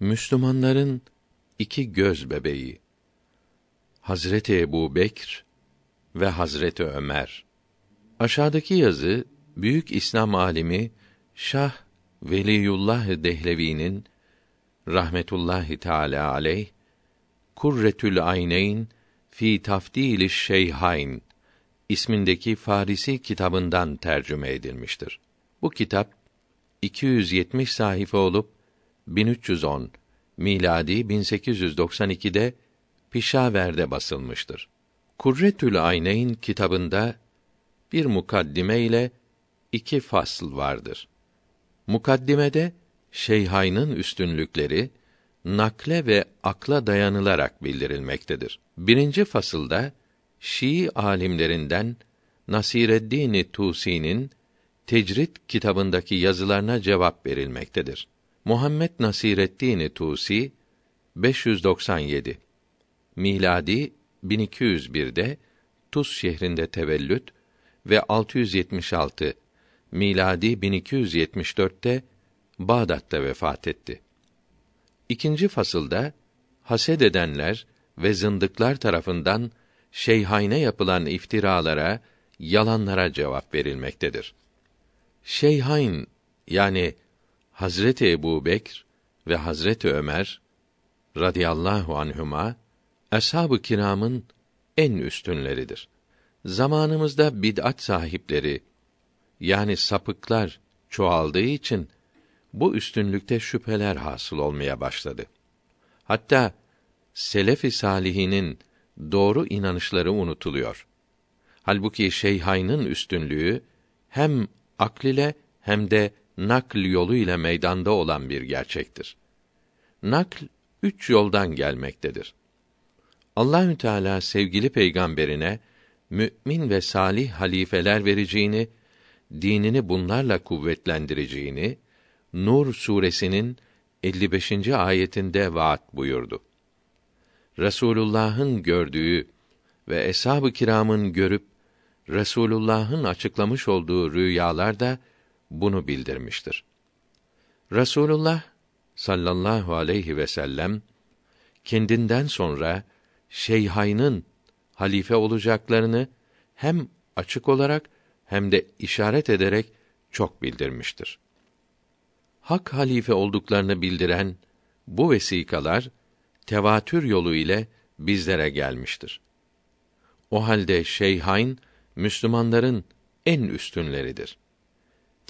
Müslümanların iki göz bebeği Hazreti Ebu Bekr ve Hazreti Ömer. Aşağıdaki yazı büyük İslam alimi Şah Veliyullah Dehlevi'nin rahmetullahi teala aleyh Kurretül Ayneyn fi Tafdil Şeyhayn ismindeki Farisi kitabından tercüme edilmiştir. Bu kitap 270 sayfa olup 1310 miladi 1892'de Pişaver'de basılmıştır. Kurretül Ayneyn kitabında bir mukaddime ile iki fasl vardır. Mukaddimede Şeyhayn'ın üstünlükleri nakle ve akla dayanılarak bildirilmektedir. Birinci fasılda Şii alimlerinden Nasireddin Tusi'nin Tecrit kitabındaki yazılarına cevap verilmektedir. Muhammed Nasireddin Tusi 597 miladi 1201'de Tuz şehrinde tevellüt ve 676 miladi 1274'te Bağdat'ta vefat etti. İkinci fasılda haset edenler ve zındıklar tarafından şeyhayne yapılan iftiralara, yalanlara cevap verilmektedir. Şeyhayn yani Hazreti Ebu Bekr ve Hazreti Ömer radıyallahu anhuma ashab-ı kiramın en üstünleridir. Zamanımızda bid'at sahipleri yani sapıklar çoğaldığı için bu üstünlükte şüpheler hasıl olmaya başladı. Hatta selef-i salihinin doğru inanışları unutuluyor. Halbuki şeyhaynın üstünlüğü hem akl ile hem de nakl yolu ile meydanda olan bir gerçektir. Nakl üç yoldan gelmektedir. Allahü Teala sevgili peygamberine mümin ve salih halifeler vereceğini, dinini bunlarla kuvvetlendireceğini Nur suresinin 55. ayetinde vaat buyurdu. Resulullah'ın gördüğü ve eshab-ı kiramın görüp Resulullah'ın açıklamış olduğu rüyalar da bunu bildirmiştir. Resulullah sallallahu aleyhi ve sellem kendinden sonra Şeyhayn'ın halife olacaklarını hem açık olarak hem de işaret ederek çok bildirmiştir. Hak halife olduklarını bildiren bu vesikalar tevatür yolu ile bizlere gelmiştir. O halde Şeyhayn Müslümanların en üstünleridir.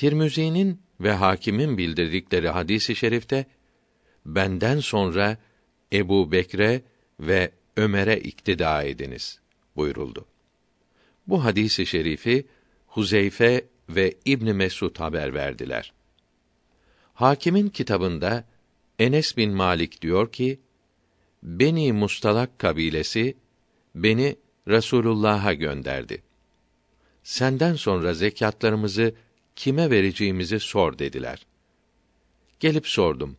Tirmizi'nin ve Hakim'in bildirdikleri hadisi i şerifte benden sonra Ebu Bekre ve Ömer'e iktida ediniz buyuruldu. Bu hadisi i şerifi Huzeyfe ve İbn Mesud haber verdiler. Hakim'in kitabında Enes bin Malik diyor ki, Beni Mustalak kabilesi beni Resulullah'a gönderdi. Senden sonra zekatlarımızı kime vereceğimizi sor dediler. Gelip sordum.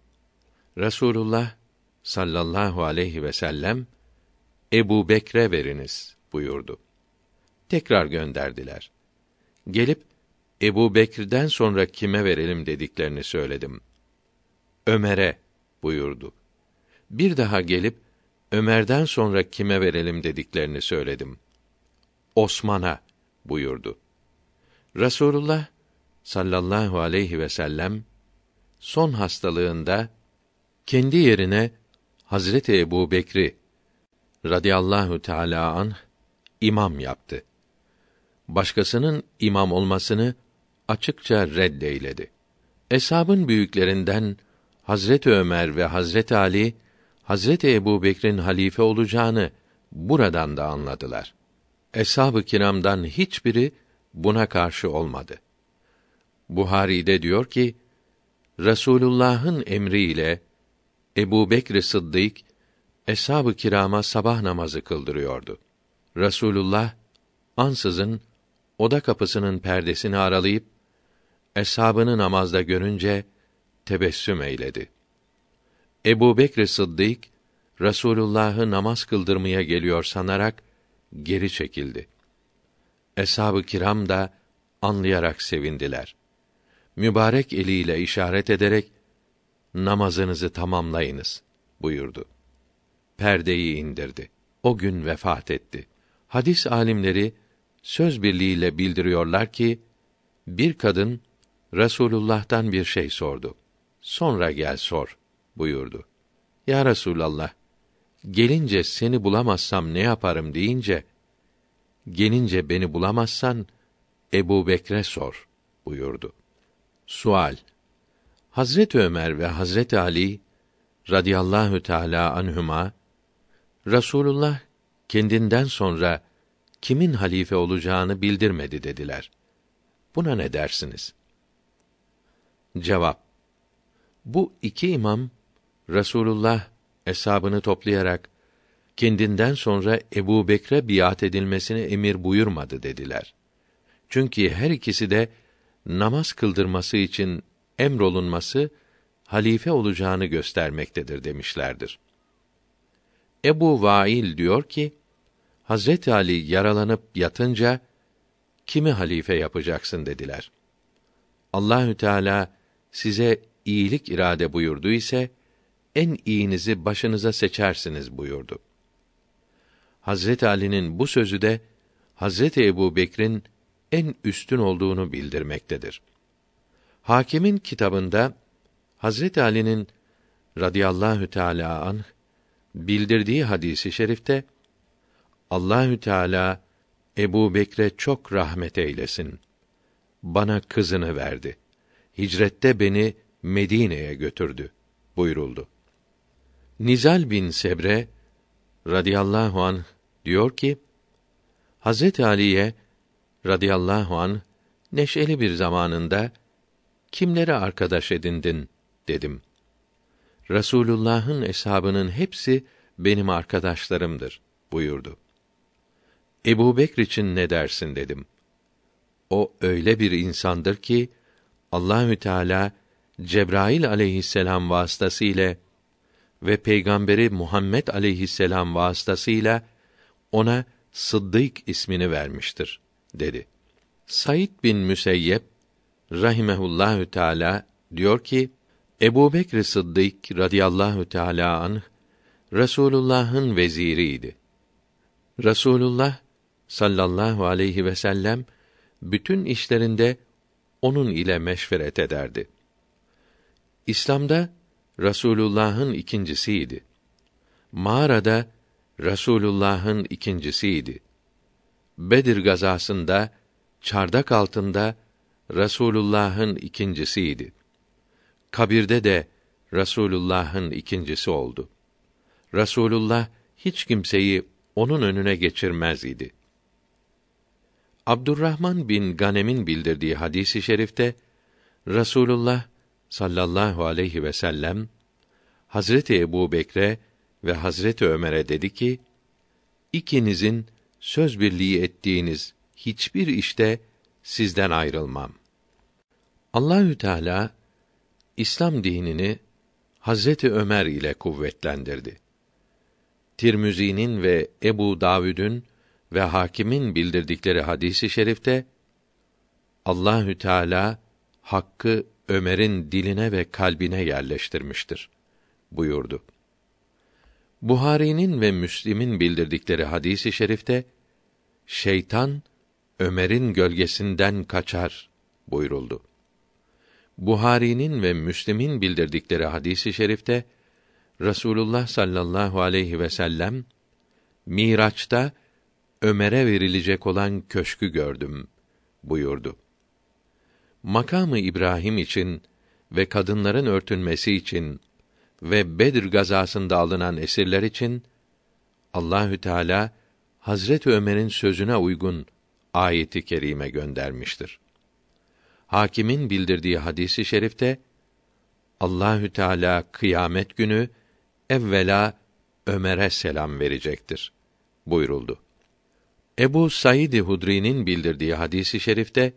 Resulullah sallallahu aleyhi ve sellem Ebu Bekre veriniz buyurdu. Tekrar gönderdiler. Gelip Ebu Bekir'den sonra kime verelim dediklerini söyledim. Ömer'e buyurdu. Bir daha gelip Ömer'den sonra kime verelim dediklerini söyledim. Osman'a buyurdu. Rasulullah sallallahu aleyhi ve sellem son hastalığında kendi yerine Hazreti Ebu Bekri radıyallahu teala anh imam yaptı. Başkasının imam olmasını açıkça reddeyledi. Eshabın büyüklerinden Hazreti Ömer ve Hazreti Ali Hazreti Ebu Bekir'in halife olacağını buradan da anladılar. Eshab-ı kiramdan hiçbiri buna karşı olmadı. Buhari'de diyor ki, Resulullah'ın emriyle Ebu Bekr Sıddık eshab-ı kirama sabah namazı kıldırıyordu. Resulullah ansızın oda kapısının perdesini aralayıp eshabını namazda görünce tebessüm eyledi. Ebu Bekr Sıddık Resulullah'ı namaz kıldırmaya geliyor sanarak geri çekildi. Eshab-ı kiram da anlayarak sevindiler. Mübarek eliyle işaret ederek namazınızı tamamlayınız buyurdu. Perdeyi indirdi. O gün vefat etti. Hadis alimleri söz birliğiyle bildiriyorlar ki bir kadın Resulullah'tan bir şey sordu. Sonra gel sor buyurdu. Ya Resulallah, gelince seni bulamazsam ne yaparım deyince, gelince beni bulamazsan Ebu Bekre sor buyurdu. Sual Hazret Ömer ve Hazret Ali radıyallahu teala anhuma Rasulullah kendinden sonra kimin halife olacağını bildirmedi dediler. Buna ne dersiniz? Cevap Bu iki imam Rasulullah hesabını toplayarak kendinden sonra Ebu Bekre biat edilmesini emir buyurmadı dediler. Çünkü her ikisi de namaz kıldırması için emrolunması halife olacağını göstermektedir demişlerdir. Ebu Vail diyor ki, Hazreti Ali yaralanıp yatınca kimi halife yapacaksın dediler. Allahü Teala size iyilik irade buyurdu ise en iyinizi başınıza seçersiniz buyurdu. Hazreti Ali'nin bu sözü de Hazreti Ebu Bekir'in en üstün olduğunu bildirmektedir. Hakimin kitabında Hazreti Ali'nin radıyallahu teala anh bildirdiği hadisi şerifte Allahü Teala Ebu Bekre çok rahmet eylesin. Bana kızını verdi. Hicrette beni Medine'ye götürdü buyuruldu. Nizal bin Sebre radıyallahu an diyor ki Hazreti Ali'ye radıyallahu an neşeli bir zamanında kimleri arkadaş edindin dedim. Resulullah'ın eshabının hepsi benim arkadaşlarımdır buyurdu. Ebu Bekr için ne dersin dedim. O öyle bir insandır ki Allahü Teala Cebrail aleyhisselam vasıtasıyla ve peygamberi Muhammed aleyhisselam vasıtasıyla ona Sıddık ismini vermiştir dedi. Said bin Müseyyep rahimehullahü teala diyor ki Ebu Bekr Sıddık radıyallahu teala anh Resulullah'ın veziriydi. Resulullah sallallahu aleyhi ve sellem bütün işlerinde onun ile meşveret ederdi. İslam'da Rasulullah'ın ikincisiydi. Mağarada Rasulullah'ın ikincisiydi. Bedir gazasında çardak altında Rasulullah'ın ikincisiydi. Kabirde de Rasulullah'ın ikincisi oldu. Rasulullah hiç kimseyi onun önüne geçirmez idi. Abdurrahman bin Ganem'in bildirdiği hadisi şerifte Rasulullah sallallahu aleyhi ve sellem Hazreti Ebu Bekre ve Hazreti Ömer'e dedi ki: İkinizin söz birliği ettiğiniz hiçbir işte sizden ayrılmam. Allahü Teala İslam dinini Hazreti Ömer ile kuvvetlendirdi. Tirmizi'nin ve Ebu Davud'un ve Hakim'in bildirdikleri hadisi şerifte Allahü Teala hakkı Ömer'in diline ve kalbine yerleştirmiştir buyurdu. Buhari'nin ve Müslim'in bildirdikleri hadisi şerifte şeytan Ömer'in gölgesinden kaçar buyuruldu. Buhari'nin ve Müslim'in bildirdikleri hadisi şerifte Rasulullah sallallahu aleyhi ve sellem Miraç'ta Ömer'e verilecek olan köşkü gördüm buyurdu. Makamı İbrahim için ve kadınların örtünmesi için ve Bedir gazasında alınan esirler için Allahü Teala Hazret Ömer'in sözüne uygun ayeti kerime göndermiştir. Hakimin bildirdiği hadisi şerifte Allahü Teala kıyamet günü evvela Ömer'e selam verecektir buyuruldu. Ebu Said Hudri'nin bildirdiği hadisi şerifte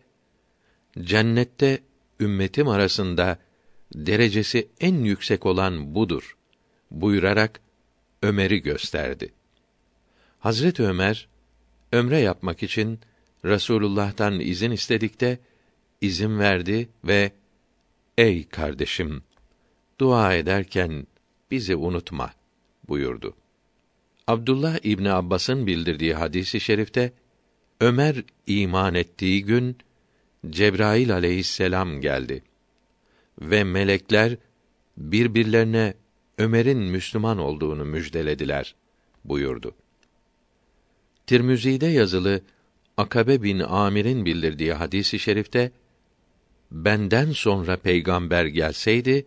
cennette ümmetim arasında derecesi en yüksek olan budur buyurarak Ömer'i gösterdi. Hazret Ömer ömre yapmak için Resulullah'tan izin istedikte izin verdi ve ey kardeşim dua ederken bizi unutma buyurdu. Abdullah İbni Abbas'ın bildirdiği hadisi şerifte Ömer iman ettiği gün Cebrail aleyhisselam geldi ve melekler birbirlerine Ömer'in Müslüman olduğunu müjdelediler buyurdu. Tirmizi'de yazılı Akabe bin Amir'in bildirdiği hadisi i şerifte benden sonra peygamber gelseydi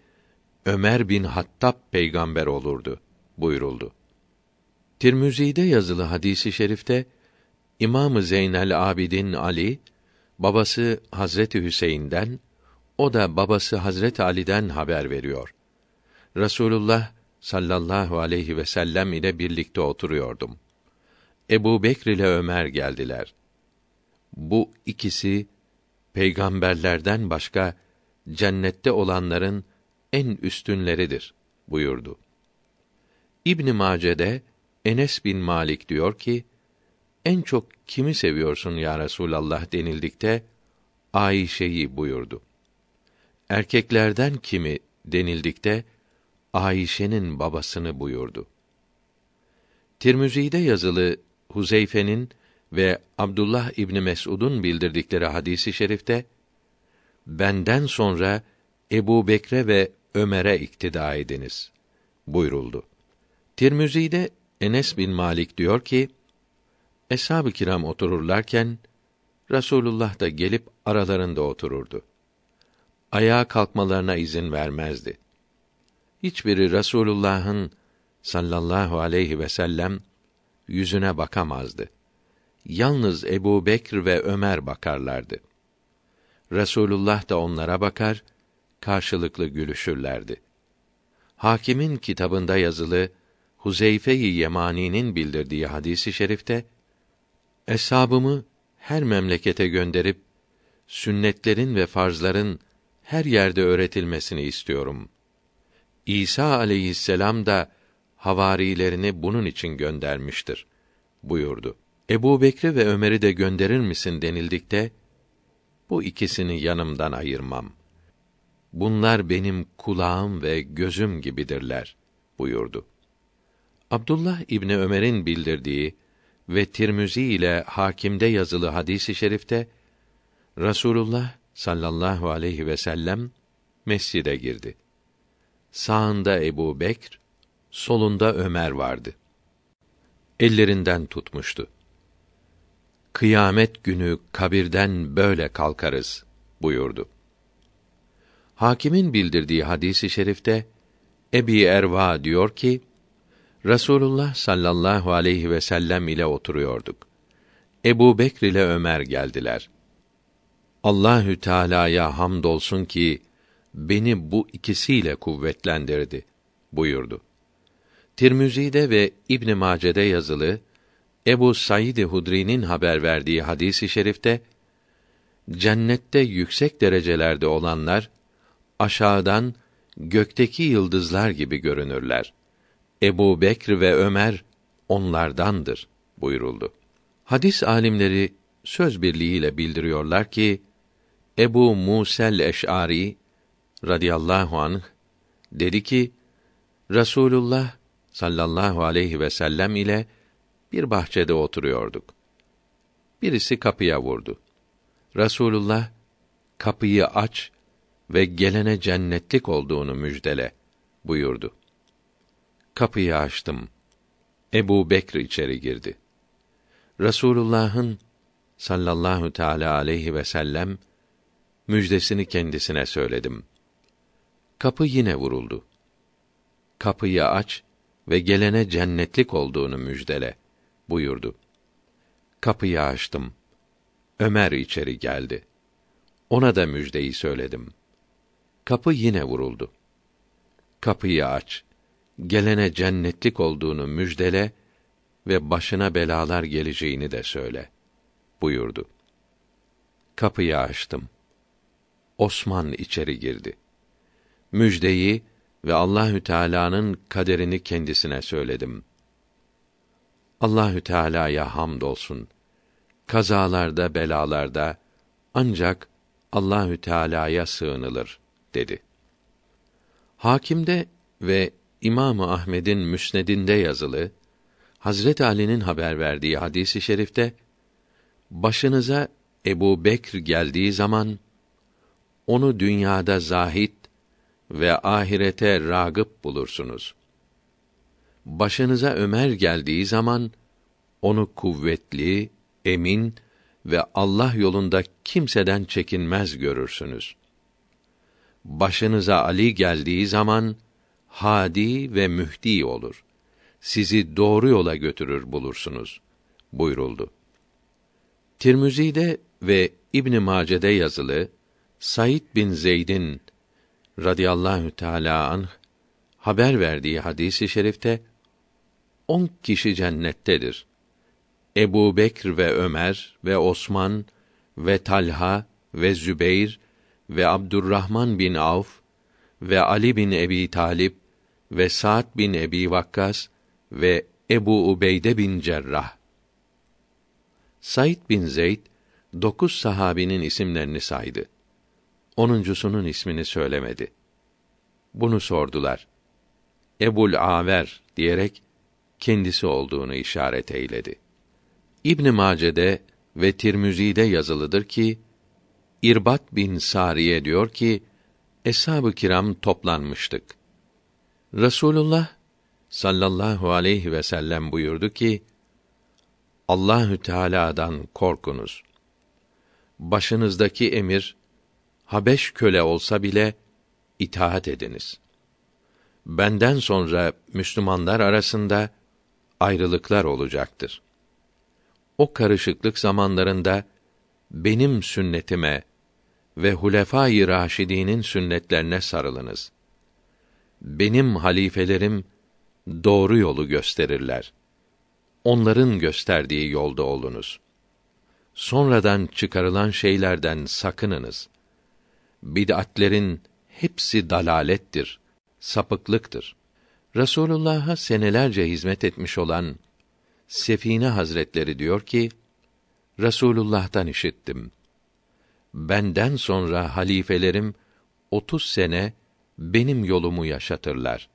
Ömer bin Hattab peygamber olurdu buyuruldu. Tirmizi'de yazılı hadisi i şerifte İmam Zeynel Abidin Ali babası Hazreti Hüseyin'den o da babası Hazreti Ali'den haber veriyor. Resulullah sallallahu aleyhi ve sellem ile birlikte oturuyordum. Ebu Bekr ile Ömer geldiler. Bu ikisi peygamberlerden başka cennette olanların en üstünleridir buyurdu. İbn Mace'de Enes bin Malik diyor ki: En çok kimi seviyorsun ya Resulallah denildikte Ayşe'yi buyurdu. Erkeklerden kimi denildikte Ayşe'nin babasını buyurdu. Tirmizi'de yazılı Huzeyfe'nin ve Abdullah İbni Mes'ud'un bildirdikleri hadisi şerifte benden sonra Ebu Bekre ve Ömer'e iktida ediniz buyuruldu. Tirmizi'de Enes bin Malik diyor ki, Eshab-ı kiram otururlarken, Rasulullah da gelip aralarında otururdu. Ayağa kalkmalarına izin vermezdi. Hiçbiri Rasulullah'ın sallallahu aleyhi ve sellem yüzüne bakamazdı. Yalnız Ebu Bekr ve Ömer bakarlardı. Resulullah da onlara bakar, karşılıklı gülüşürlerdi. Hakimin kitabında yazılı Huzeyfe-i Yemani'nin bildirdiği hadisi şerifte Eshabımı her memlekete gönderip sünnetlerin ve farzların her yerde öğretilmesini istiyorum. İsa aleyhisselam da havarilerini bunun için göndermiştir buyurdu. Ebu Bekri ve Ömer'i de gönderir misin denildikte, bu ikisini yanımdan ayırmam. Bunlar benim kulağım ve gözüm gibidirler buyurdu. Abdullah İbni Ömer'in bildirdiği ve Tirmizi ile Hakim'de yazılı hadisi i şerifte Rasulullah sallallahu aleyhi ve sellem mescide girdi. Sağında Ebu Bekr, solunda Ömer vardı. Ellerinden tutmuştu. Kıyamet günü kabirden böyle kalkarız buyurdu. Hakimin bildirdiği hadisi şerifte Ebi Erva diyor ki Rasulullah sallallahu aleyhi ve sellem ile oturuyorduk. Ebu Bekr ile Ömer geldiler. Allahü Teala'ya hamdolsun ki beni bu ikisiyle kuvvetlendirdi buyurdu. Tirmizi'de ve İbn Mace'de yazılı Ebu Said Hudri'nin haber verdiği hadisi şerifte cennette yüksek derecelerde olanlar aşağıdan gökteki yıldızlar gibi görünürler. Ebu Bekr ve Ömer onlardandır buyuruldu. Hadis alimleri söz birliğiyle bildiriyorlar ki Ebu Musel Eş'ari radıyallahu anh dedi ki Rasulullah sallallahu aleyhi ve sellem ile bir bahçede oturuyorduk. Birisi kapıya vurdu. Rasulullah kapıyı aç ve gelene cennetlik olduğunu müjdele buyurdu. Kapıyı açtım. Ebu Bekr içeri girdi. Resulullah'ın sallallahu teala aleyhi ve sellem müjdesini kendisine söyledim. Kapı yine vuruldu. Kapıyı aç ve gelene cennetlik olduğunu müjdele buyurdu. Kapıyı açtım. Ömer içeri geldi. Ona da müjdeyi söyledim. Kapı yine vuruldu. Kapıyı aç gelene cennetlik olduğunu müjdele ve başına belalar geleceğini de söyle buyurdu. Kapıyı açtım. Osman içeri girdi. Müjdeyi ve Allahü Teala'nın kaderini kendisine söyledim. Allahü Teala'ya hamdolsun. Kazalarda, belalarda ancak Allahü Teala'ya sığınılır dedi. Hakimde ve İmam Ahmed'in Müsnedinde yazılı Hazret Ali'nin haber verdiği hadisi i şerifte başınıza Ebu Bekr geldiği zaman onu dünyada zahit ve ahirete ragıp bulursunuz. Başınıza Ömer geldiği zaman onu kuvvetli, emin ve Allah yolunda kimseden çekinmez görürsünüz. Başınıza Ali geldiği zaman hadi ve mühdi olur. Sizi doğru yola götürür bulursunuz buyuruldu. Tirmizi'de ve İbn Mace'de yazılı Said bin Zeyd'in radıyallahu teala anh haber verdiği hadisi şerifte on kişi cennettedir. Ebu Bekr ve Ömer ve Osman ve Talha ve Zübeyr ve Abdurrahman bin Avf ve Ali bin Ebi Talip ve Sa'd bin Ebi Vakkas ve Ebu Ubeyde bin Cerrah. Said bin Zeyd dokuz sahabinin isimlerini saydı. Onuncusunun ismini söylemedi. Bunu sordular. Ebul Aver diyerek kendisi olduğunu işaret eyledi. İbn Mace'de ve Tirmizi'de yazılıdır ki İrbat bin Sariye diyor ki eshab-ı kiram toplanmıştık. Resulullah sallallahu aleyhi ve sellem buyurdu ki Allahü Teala'dan korkunuz. Başınızdaki emir Habeş köle olsa bile itaat ediniz. Benden sonra Müslümanlar arasında ayrılıklar olacaktır. O karışıklık zamanlarında benim sünnetime ve Hulefâ-i Raşidî'nin sünnetlerine sarılınız. Benim halifelerim doğru yolu gösterirler. Onların gösterdiği yolda olunuz. Sonradan çıkarılan şeylerden sakınınız. Bid'atlerin hepsi dalalettir, sapıklıktır. Resulullah'a senelerce hizmet etmiş olan Sefine Hazretleri diyor ki, Resulullah'tan işittim. Benden sonra halifelerim 30 sene benim yolumu yaşatırlar.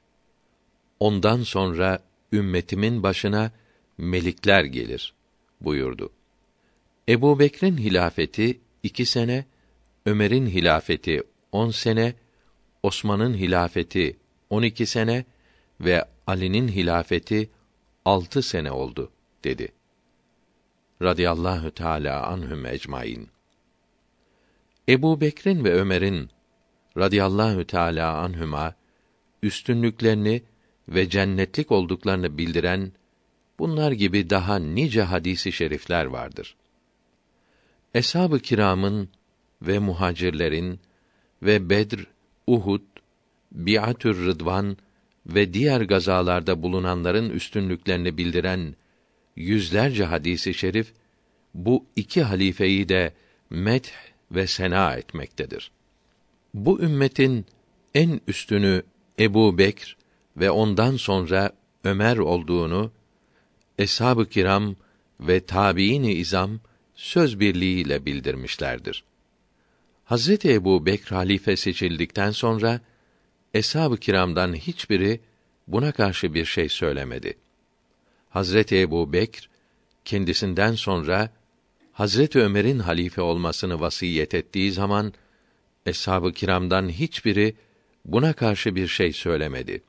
Ondan sonra ümmetimin başına melikler gelir buyurdu. Ebu Bekir'in hilafeti iki sene, Ömer'in hilafeti on sene, Osman'ın hilafeti on iki sene ve Ali'nin hilafeti altı sene oldu dedi. Radiyallahu teâlâ anhum ecmaîn. Ebu Bekir'in ve Ömer'in radıyallahu teâlâ anhüma üstünlüklerini ve cennetlik olduklarını bildiren bunlar gibi daha nice hadisi şerifler vardır. Eshab-ı kiramın ve muhacirlerin ve Bedr, Uhud, Biatür Rıdvan ve diğer gazalarda bulunanların üstünlüklerini bildiren yüzlerce hadisi şerif bu iki halifeyi de meth ve sena etmektedir. Bu ümmetin en üstünü Ebu Bekr ve ondan sonra Ömer olduğunu eshab-ı kiram ve tabiini izam söz birliğiyle bildirmişlerdir. Hazreti Ebu Bekr halife seçildikten sonra eshab-ı kiramdan hiçbiri buna karşı bir şey söylemedi. Hazreti Ebu Bekr kendisinden sonra Hazreti Ömer'in halife olmasını vasiyet ettiği zaman eshab-ı kiramdan hiçbiri buna karşı bir şey söylemedi.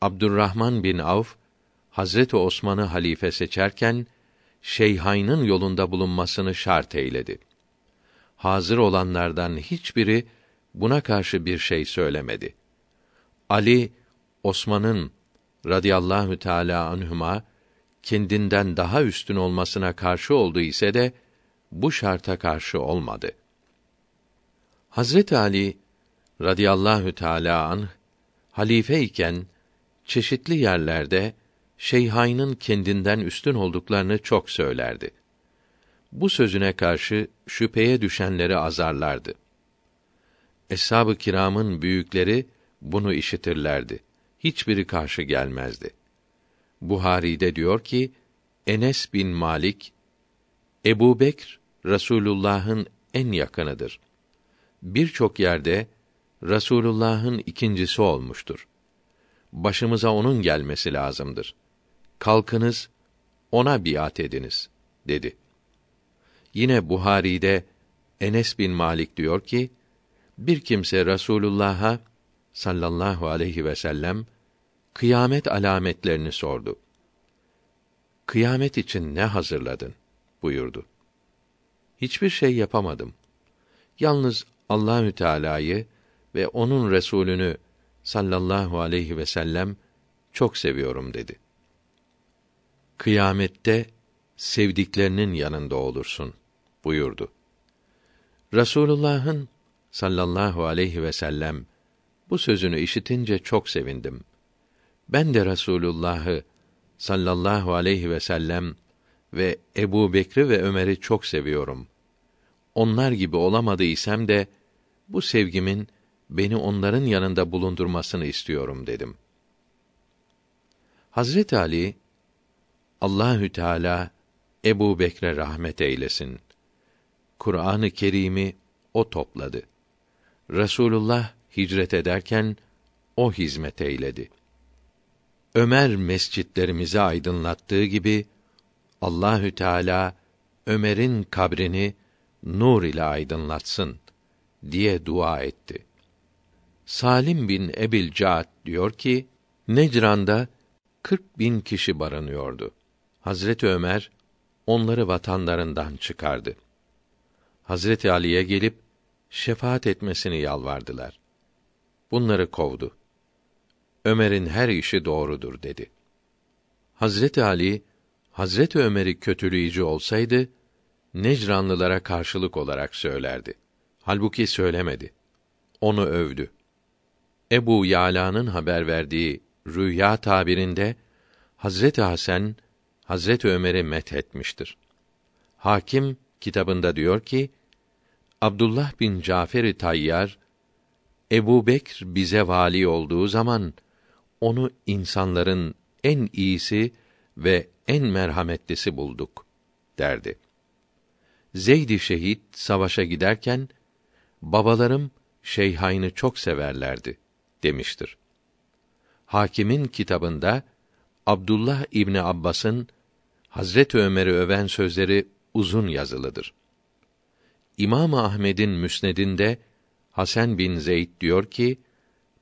Abdurrahman bin Avf Hazreti Osman'ı halife seçerken Şeyhayn'ın yolunda bulunmasını şart eyledi. Hazır olanlardan hiçbiri buna karşı bir şey söylemedi. Ali Osman'ın radıyallahu teala anhuma kendinden daha üstün olmasına karşı oldu ise de bu şarta karşı olmadı. Hazret Ali radıyallahu teala anh halife iken çeşitli yerlerde Şeyhayn'ın kendinden üstün olduklarını çok söylerdi. Bu sözüne karşı şüpheye düşenleri azarlardı. Eshab-ı kiramın büyükleri bunu işitirlerdi. Hiçbiri karşı gelmezdi. Buhari'de diyor ki Enes bin Malik Ebu Bekr Resulullah'ın en yakınıdır. Birçok yerde Rasulullah'ın ikincisi olmuştur. Başımıza onun gelmesi lazımdır. Kalkınız, ona biat ediniz, dedi. Yine Buhari'de Enes bin Malik diyor ki, bir kimse Rasulullah'a sallallahu aleyhi ve sellem kıyamet alametlerini sordu. Kıyamet için ne hazırladın? buyurdu. Hiçbir şey yapamadım. Yalnız Allahü Teala'yı ve onun Resulünü sallallahu aleyhi ve sellem çok seviyorum dedi. Kıyamette sevdiklerinin yanında olursun buyurdu. Rasulullah'ın sallallahu aleyhi ve sellem bu sözünü işitince çok sevindim. Ben de Rasulullah'ı sallallahu aleyhi ve sellem ve Ebu Bekri ve Ömer'i çok seviyorum. Onlar gibi olamadıysam de bu sevgimin beni onların yanında bulundurmasını istiyorum dedim. Hazret Ali Allahü Teala Ebu Bekre rahmet eylesin. Kur'an-ı Kerim'i o topladı. Resulullah hicret ederken o hizmet eyledi. Ömer mescitlerimizi aydınlattığı gibi Allahü Teala Ömer'in kabrini nur ile aydınlatsın diye dua etti. Salim bin Ebil Caat diyor ki, Necran'da kırk bin kişi barınıyordu. Hazreti Ömer onları vatanlarından çıkardı. Hazreti Ali'ye gelip şefaat etmesini yalvardılar. Bunları kovdu. Ömer'in her işi doğrudur dedi. Hazreti Ali Hazreti Ömer'i kötüleyici olsaydı Necranlılara karşılık olarak söylerdi. Halbuki söylemedi. Onu övdü. Ebu Yala'nın haber verdiği rüya tabirinde Hazreti Hasan Hazreti Ömer'i met etmiştir. Hakim kitabında diyor ki Abdullah bin Cafer-i Tayyar Ebu Bekr bize vali olduğu zaman onu insanların en iyisi ve en merhametlisi bulduk derdi. Zeydi şehit savaşa giderken babalarım Şeyhayn'ı çok severlerdi demiştir. Hakimin kitabında Abdullah İbni Abbas'ın Hazret Ömer'i öven sözleri uzun yazılıdır. İmam Ahmed'in müsnedinde Hasan bin Zeyd diyor ki,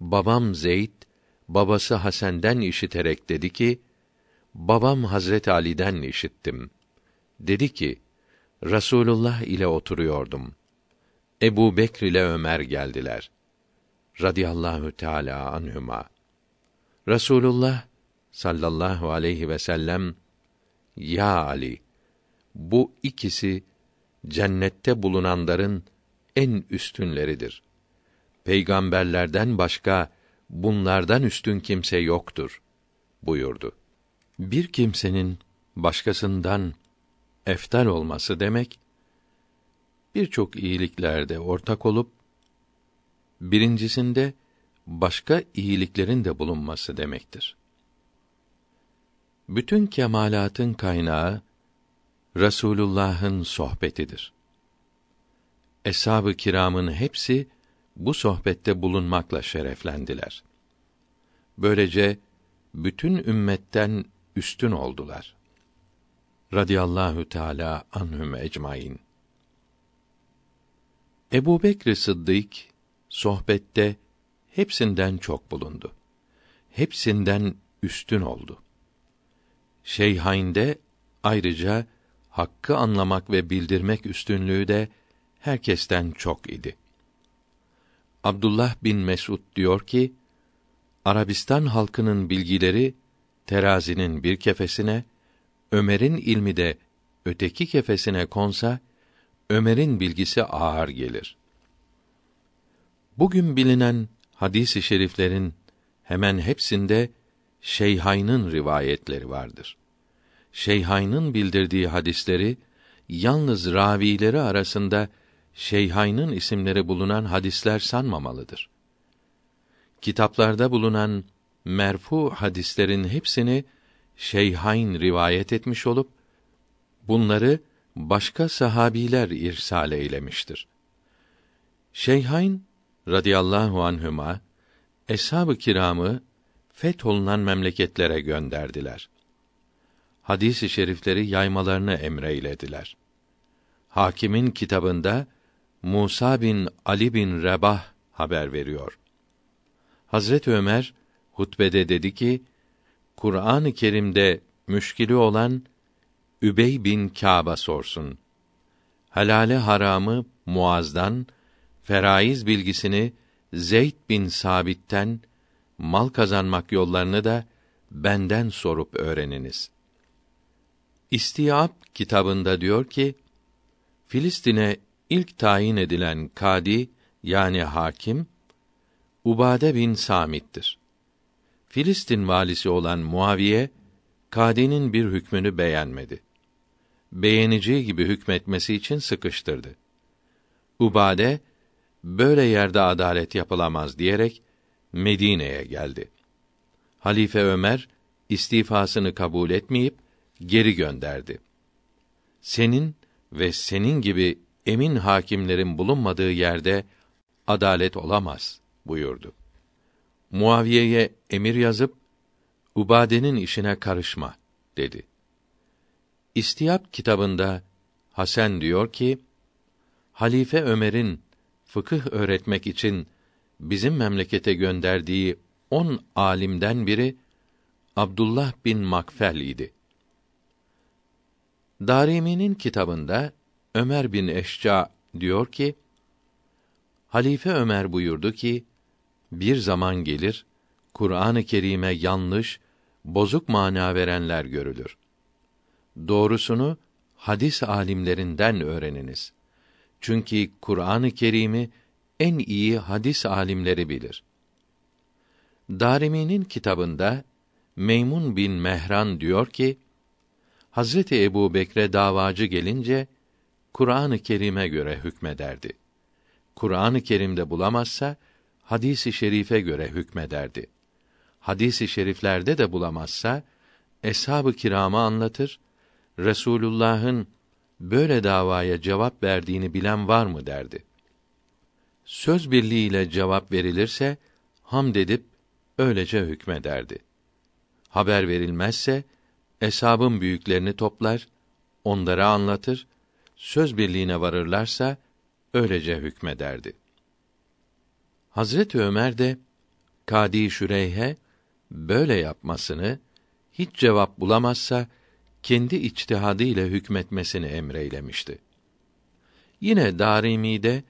babam Zeyd, babası Hasan'den işiterek dedi ki, babam Hazret Ali'den işittim. Dedi ki, Rasulullah ile oturuyordum. Ebu Bekr ile Ömer geldiler. Radiyallahu Teala anhuma. Rasulullah sallallahu aleyhi ve sellem Ya Ali bu ikisi cennette bulunanların en üstünleridir. Peygamberlerden başka bunlardan üstün kimse yoktur buyurdu. Bir kimsenin başkasından eftal olması demek birçok iyiliklerde ortak olup birincisinde başka iyiliklerin de bulunması demektir. Bütün kemalatın kaynağı Resulullah'ın sohbetidir. Eshab-ı kiramın hepsi bu sohbette bulunmakla şereflendiler. Böylece bütün ümmetten üstün oldular. Radiyallahu Teala anhum ecmaîn. Ebu Bekr Sıddık sohbette hepsinden çok bulundu. Hepsinden üstün oldu. Şeyhayn'de ayrıca hakkı anlamak ve bildirmek üstünlüğü de herkesten çok idi. Abdullah bin Mesud diyor ki, Arabistan halkının bilgileri terazinin bir kefesine, Ömer'in ilmi de öteki kefesine konsa, Ömer'in bilgisi ağır gelir. Bugün bilinen hadis-i şeriflerin hemen hepsinde Şeyhayn'ın rivayetleri vardır. Şeyhayn'ın bildirdiği hadisleri yalnız ravileri arasında Şeyhayn'ın isimleri bulunan hadisler sanmamalıdır. Kitaplarda bulunan merfu hadislerin hepsini Şeyhayn rivayet etmiş olup bunları başka sahabiler irsal eylemiştir. Şeyhayn radıyallahu anhüma eshab-ı kiramı fetholunan memleketlere gönderdiler. Hadis-i şerifleri yaymalarını emreylediler. Hakimin kitabında Musa bin Ali bin Rebah haber veriyor. Hazret Ömer hutbede dedi ki, Kur'an-ı Kerim'de müşkili olan Übey bin Kâb'a sorsun. Helale haramı Muaz'dan, feraiz bilgisini Zeyd bin Sabit'ten, mal kazanmak yollarını da benden sorup öğreniniz. İstiyab kitabında diyor ki, Filistin'e ilk tayin edilen kadi yani hakim Ubade bin Samit'tir. Filistin valisi olan Muaviye kadinin bir hükmünü beğenmedi. Beğeneceği gibi hükmetmesi için sıkıştırdı. Ubade böyle yerde adalet yapılamaz diyerek Medine'ye geldi. Halife Ömer istifasını kabul etmeyip geri gönderdi. Senin ve senin gibi emin hakimlerin bulunmadığı yerde adalet olamaz buyurdu. Muaviye'ye emir yazıp Ubade'nin işine karışma dedi. İstiyap kitabında Hasan diyor ki Halife Ömer'in fıkıh öğretmek için bizim memlekete gönderdiği on alimden biri Abdullah bin Makfel idi. Darimi'nin kitabında Ömer bin Eşca diyor ki, Halife Ömer buyurdu ki, bir zaman gelir, Kur'an-ı Kerim'e yanlış, bozuk mana verenler görülür. Doğrusunu hadis alimlerinden öğreniniz. Çünkü Kur'an-ı Kerim'i en iyi hadis alimleri bilir. Darimi'nin kitabında Meymun bin Mehran diyor ki, Hazreti Ebu Bekre davacı gelince, Kur'an-ı Kerim'e göre hükmederdi. Kur'an-ı Kerim'de bulamazsa, hadisi şerife göre hükmederdi. Hadisi şeriflerde de bulamazsa, eshab-ı kirama anlatır, Resulullah'ın böyle davaya cevap verdiğini bilen var mı derdi. Söz birliğiyle cevap verilirse hamd edip öylece hükmederdi. Haber verilmezse eshabın büyüklerini toplar, onlara anlatır, söz birliğine varırlarsa öylece hükmederdi. Hazret Ömer de Kadi Şüreyhe böyle yapmasını hiç cevap bulamazsa kendi içtihadı ile hükmetmesini emreylemişti. Yine Darimi'de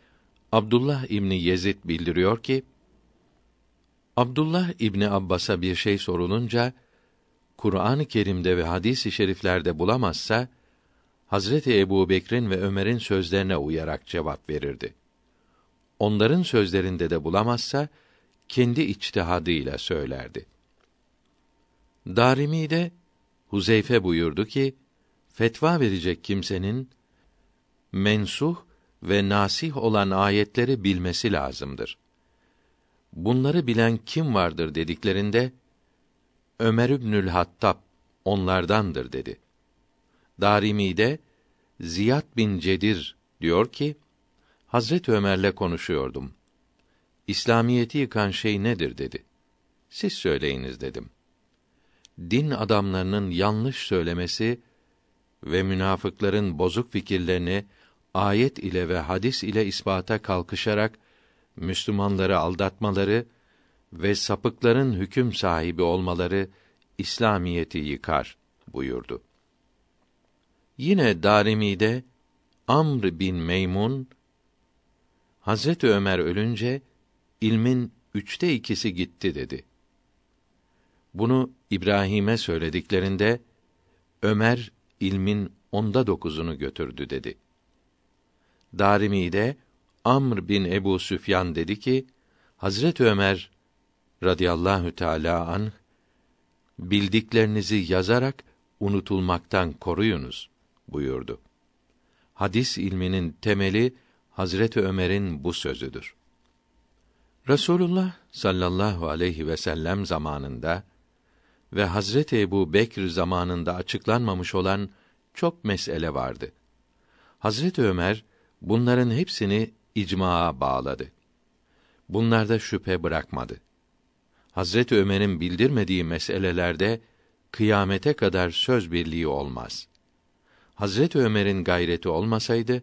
Abdullah İbni Yezid bildiriyor ki Abdullah İbni Abbas'a bir şey sorulunca Kur'an-ı Kerim'de ve hadis-i şeriflerde bulamazsa Hazreti Ebu Bekir'in ve Ömer'in sözlerine uyarak cevap verirdi. Onların sözlerinde de bulamazsa kendi içtihadıyla söylerdi. Darimi'de Huzeyfe buyurdu ki, fetva verecek kimsenin mensuh ve nasih olan ayetleri bilmesi lazımdır. Bunları bilen kim vardır dediklerinde Ömer İbnül Hattab onlardandır dedi. Darimi'de Ziyad bin Cedir diyor ki Hazret Ömer'le konuşuyordum. İslamiyeti yıkan şey nedir dedi. Siz söyleyiniz dedim. Din adamlarının yanlış söylemesi ve münafıkların bozuk fikirlerini ayet ile ve hadis ile ispata kalkışarak Müslümanları aldatmaları ve sapıkların hüküm sahibi olmaları İslamiyeti yıkar buyurdu. Yine Darimi'de Amr bin Meymun Hazreti Ömer ölünce ilmin üçte ikisi gitti dedi. Bunu İbrahim'e söylediklerinde Ömer ilmin onda dokuzunu götürdü dedi. Darimi'de Amr bin Ebu Süfyan dedi ki Hazret Ömer radıyallahu teala an bildiklerinizi yazarak unutulmaktan koruyunuz buyurdu. Hadis ilminin temeli Hazreti Ömer'in bu sözüdür. Resulullah sallallahu aleyhi ve sellem zamanında ve Hazreti Ebu Bekr zamanında açıklanmamış olan çok mesele vardı. Hazreti Ömer bunların hepsini icmaa bağladı. bunlarda şüphe bırakmadı. Hazret Ömer'in bildirmediği meselelerde kıyamete kadar söz birliği olmaz. Hazret Ömer'in gayreti olmasaydı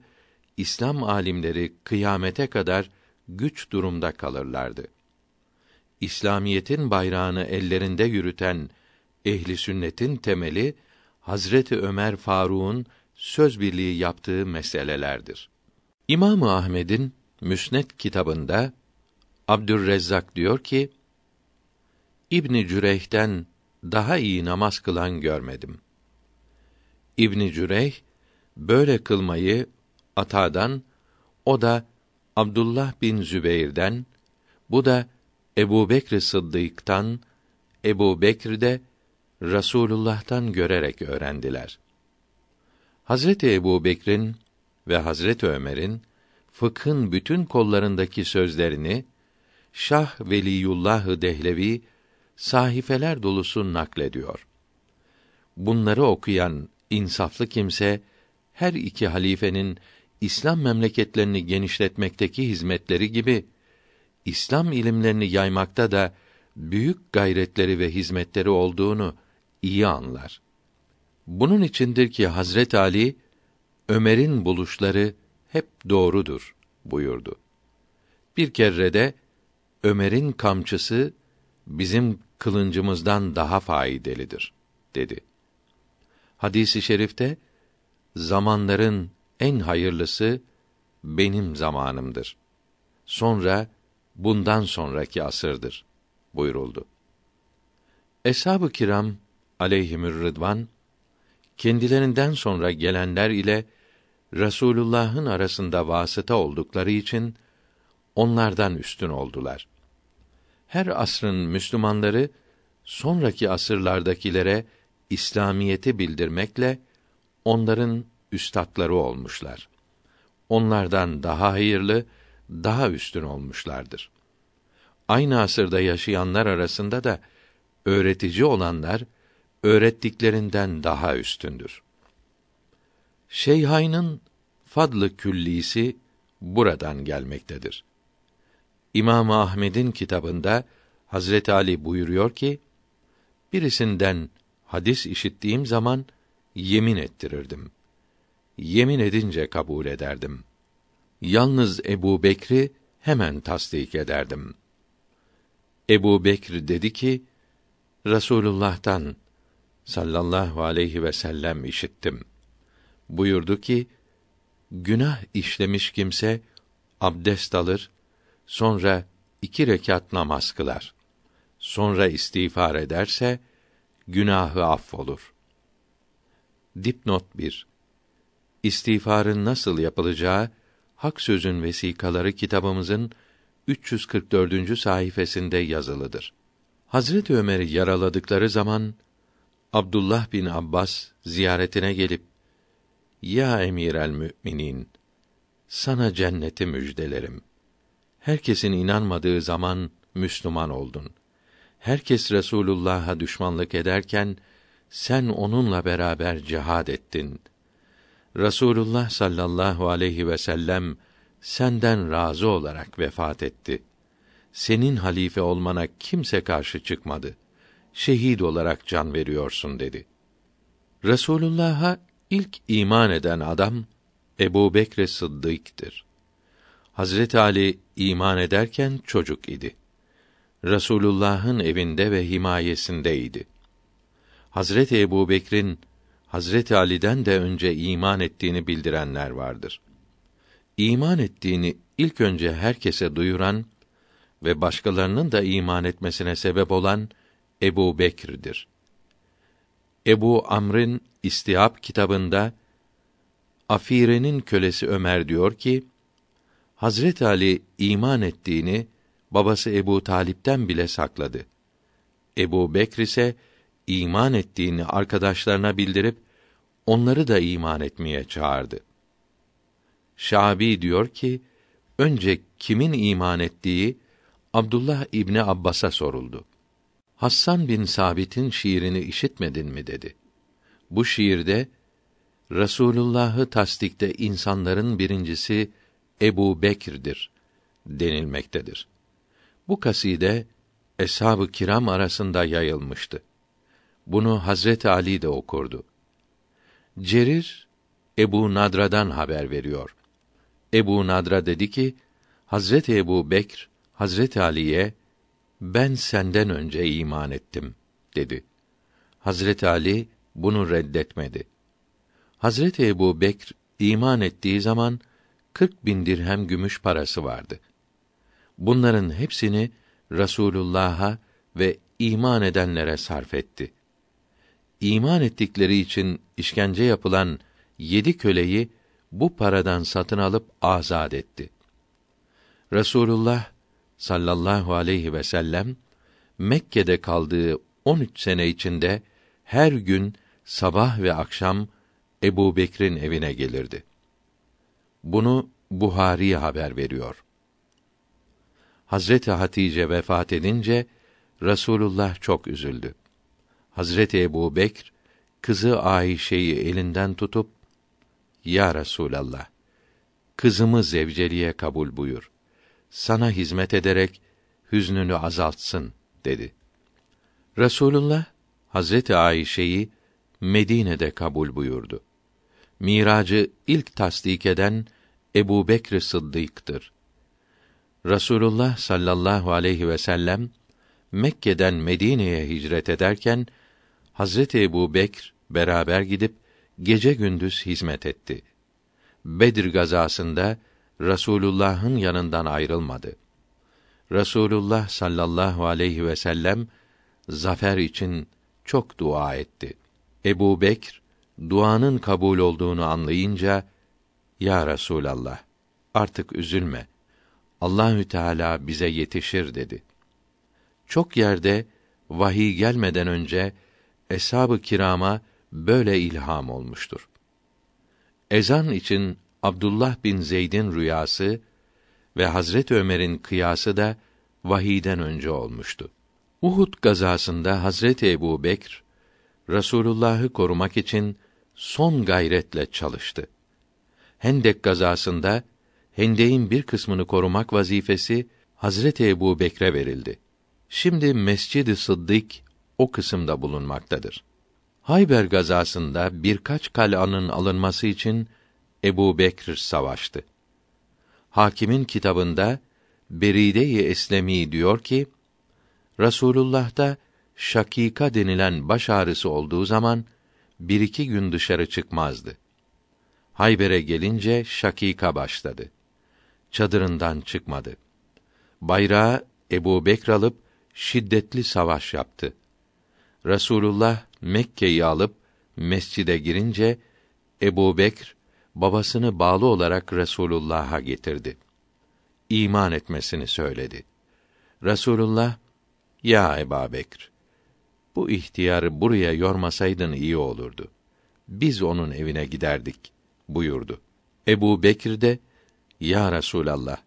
İslam alimleri kıyamete kadar güç durumda kalırlardı. İslamiyetin bayrağını ellerinde yürüten ehli sünnetin temeli Hazreti Ömer Faruk'un söz birliği yaptığı meselelerdir. İmam Ahmed'in Müsned kitabında Abdürrezzak diyor ki: İbni Cüreyh'ten daha iyi namaz kılan görmedim. İbni Cüreyh böyle kılmayı Ata'dan, o da Abdullah bin Zübeyr'den, bu da Ebu Bekr Sıddık'tan, Ebu Bekr de Rasulullah'tan görerek öğrendiler. Hazreti Ebu Bekr'in ve Hazreti Ömer'in fıkhın bütün kollarındaki sözlerini Şah Veliyullah Dehlevi sahifeler dolusu naklediyor. Bunları okuyan insaflı kimse her iki halifenin İslam memleketlerini genişletmekteki hizmetleri gibi İslam ilimlerini yaymakta da büyük gayretleri ve hizmetleri olduğunu iyi anlar. Bunun içindir ki Hazret Ali Ömer'in buluşları hep doğrudur buyurdu. Bir kere de Ömer'in kamçısı bizim kılıncımızdan daha faydalıdır dedi. Hadisi i şerifte zamanların en hayırlısı benim zamanımdır. Sonra bundan sonraki asırdır buyuruldu. Eshab-ı kiram aleyhimür rıdvan kendilerinden sonra gelenler ile Resulullah'ın arasında vasıta oldukları için onlardan üstün oldular. Her asrın Müslümanları sonraki asırlardakilere İslamiyeti bildirmekle onların üstatları olmuşlar. Onlardan daha hayırlı, daha üstün olmuşlardır. Aynı asırda yaşayanlar arasında da öğretici olanlar öğrettiklerinden daha üstündür. Şeyhayn'ın fadlı küllisi buradan gelmektedir. İmam Ahmed'in kitabında Hazreti Ali buyuruyor ki: Birisinden hadis işittiğim zaman yemin ettirirdim. Yemin edince kabul ederdim. Yalnız Ebu Bekri hemen tasdik ederdim. Ebu Bekr dedi ki, Rasulullah'tan sallallahu aleyhi ve sellem işittim. Buyurdu ki, günah işlemiş kimse abdest alır, sonra iki rekat namaz kılar. Sonra istiğfar ederse günahı affolur. Dipnot 1. İstiğfarın nasıl yapılacağı Hak Sözün vesikaları kitabımızın 344. sayfasında yazılıdır. Hazret Ömer'i yaraladıkları zaman Abdullah bin Abbas ziyaretine gelip Ya Emir el Müminin sana cenneti müjdelerim. Herkesin inanmadığı zaman Müslüman oldun. Herkes Resulullah'a düşmanlık ederken sen onunla beraber cihad ettin. Rasulullah sallallahu aleyhi ve sellem senden razı olarak vefat etti. Senin halife olmana kimse karşı çıkmadı. Şehit olarak can veriyorsun dedi. Resulullah'a ilk iman eden adam Ebu Bekr Sıddık'tır. Hazret Ali iman ederken çocuk idi. Resulullah'ın evinde ve himayesindeydi. Hazreti Ebu Bekr'in Hazreti Ali'den de önce iman ettiğini bildirenler vardır. İman ettiğini ilk önce herkese duyuran ve başkalarının da iman etmesine sebep olan Ebu Bekir'dir. Ebu Amr'ın İstihab kitabında Afire'nin kölesi Ömer diyor ki, Hazret Ali iman ettiğini babası Ebu Talip'ten bile sakladı. Ebu Bekr ise iman ettiğini arkadaşlarına bildirip onları da iman etmeye çağırdı. Şabi diyor ki, önce kimin iman ettiği Abdullah İbni Abbas'a soruldu. Hassan bin Sabit'in şiirini işitmedin mi dedi. Bu şiirde Resulullah'ı tasdikte insanların birincisi Ebu Bekir'dir denilmektedir. Bu kaside eshab-ı kiram arasında yayılmıştı. Bunu Hazret Ali de okurdu. Cerir Ebu Nadra'dan haber veriyor. Ebu Nadra dedi ki, Hazreti Ebu Bekr, Hazreti Ali'ye, ben senden önce iman ettim, dedi. Hazreti Ali, bunu reddetmedi. Hazreti Ebu Bekr, iman ettiği zaman, kırk bin dirhem gümüş parası vardı. Bunların hepsini Rasulullah'a ve iman edenlere sarf etti. İman ettikleri için işkence yapılan yedi köleyi bu paradan satın alıp azad etti. Resulullah sallallahu aleyhi ve sellem Mekke'de kaldığı 13 sene içinde her gün sabah ve akşam Ebu Bekir'in evine gelirdi. Bunu Buhari haber veriyor. Hazreti Hatice vefat edince Resulullah çok üzüldü. Hazreti Ebu Bekr kızı Ayşe'yi elinden tutup Ya Resulallah kızımı zevceliğe kabul buyur. Sana hizmet ederek hüznünü azaltsın dedi. Resulullah Hazreti Ayşe'yi Medine'de kabul buyurdu. Miracı ilk tasdik eden Ebu Bekr Sıddık'tır. Rasulullah sallallahu aleyhi ve sellem Mekke'den Medine'ye hicret ederken Hazreti Ebu Bekr beraber gidip gece gündüz hizmet etti. Bedir gazasında Rasulullah'ın yanından ayrılmadı. Rasulullah sallallahu aleyhi ve sellem zafer için çok dua etti. Ebu Bekr duanın kabul olduğunu anlayınca ya Resulallah artık üzülme. Allahü Teala bize yetişir dedi. Çok yerde vahiy gelmeden önce eshab-ı kirama böyle ilham olmuştur. Ezan için Abdullah bin Zeyd'in rüyası ve Hazret Ömer'in kıyası da vahiden önce olmuştu. Uhud gazasında Hazret Ebu Bekr Resulullah'ı korumak için son gayretle çalıştı. Hendek gazasında Hendek'in bir kısmını korumak vazifesi Hazreti Ebu Bekre verildi. Şimdi Mescid-i Sıddık o kısımda bulunmaktadır. Hayber gazasında birkaç kal'anın alınması için Ebu Bekr savaştı. Hakimin kitabında Beride-i Eslemi diyor ki, Rasulullah'ta şakika denilen baş ağrısı olduğu zaman bir iki gün dışarı çıkmazdı. Hayber'e gelince şakika başladı. Çadırından çıkmadı. Bayrağı Ebu Bekr alıp şiddetli savaş yaptı. Resulullah Mekke'yi alıp mescide girince Ebu Bekr babasını bağlı olarak Resulullah'a getirdi. İman etmesini söyledi. Resulullah, ya Ebu Bekr, bu ihtiyarı buraya yormasaydın iyi olurdu. Biz onun evine giderdik buyurdu. Ebu Bekir de, Ya Resulallah,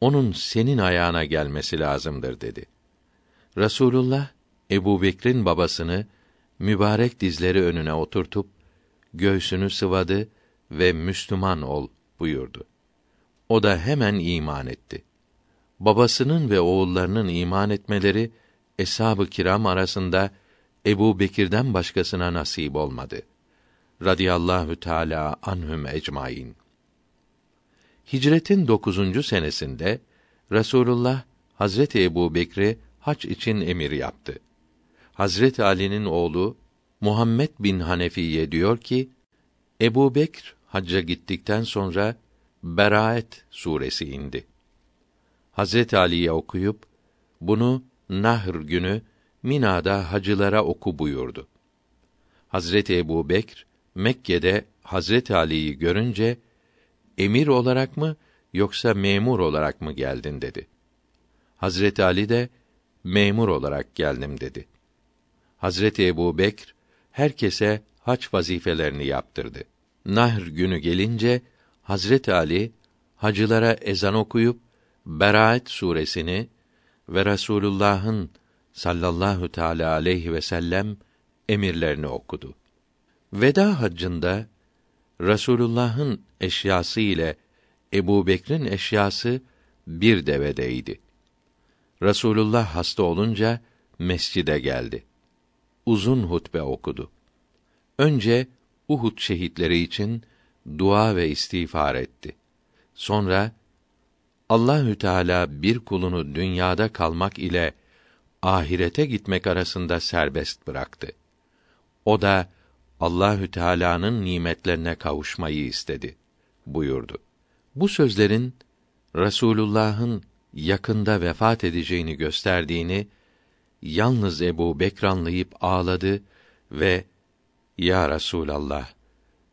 onun senin ayağına gelmesi lazımdır dedi. Resulullah, Ebu Bekir'in babasını mübarek dizleri önüne oturtup göğsünü sıvadı ve Müslüman ol buyurdu. O da hemen iman etti. Babasının ve oğullarının iman etmeleri eshab-ı kiram arasında Ebu Bekir'den başkasına nasip olmadı. Radiyallahu Teala anhum ecmaîn. Hicretin dokuzuncu senesinde Resulullah Hazreti Ebu Bekri hac için emir yaptı. Hazreti Ali'nin oğlu Muhammed bin Hanefiye diyor ki, Ebu Bekr hacca gittikten sonra Beraet suresi indi. Hazreti Ali'ye okuyup bunu Nahr günü Mina'da hacılara oku buyurdu. Hazreti Ebu Bekr Mekke'de Hazreti Ali'yi görünce emir olarak mı yoksa memur olarak mı geldin dedi. Hazreti Ali de memur olarak geldim dedi. Hazreti Ebu Bekr herkese haç vazifelerini yaptırdı. Nahr günü gelince Hazreti Ali hacılara ezan okuyup Beraat suresini ve Resulullah'ın sallallahu teala aleyhi ve sellem emirlerini okudu. Veda haccında Resulullah'ın eşyası ile Ebu Bekr'in eşyası bir devedeydi. Resulullah hasta olunca mescide geldi. Uzun hutbe okudu. Önce Uhud şehitleri için dua ve istiğfar etti. Sonra Allahü Teala bir kulunu dünyada kalmak ile ahirete gitmek arasında serbest bıraktı. O da Allahü Teala'nın nimetlerine kavuşmayı istedi buyurdu. Bu sözlerin Resulullah'ın yakında vefat edeceğini gösterdiğini yalnız Ebu Bekr anlayıp ağladı ve Ya Resulallah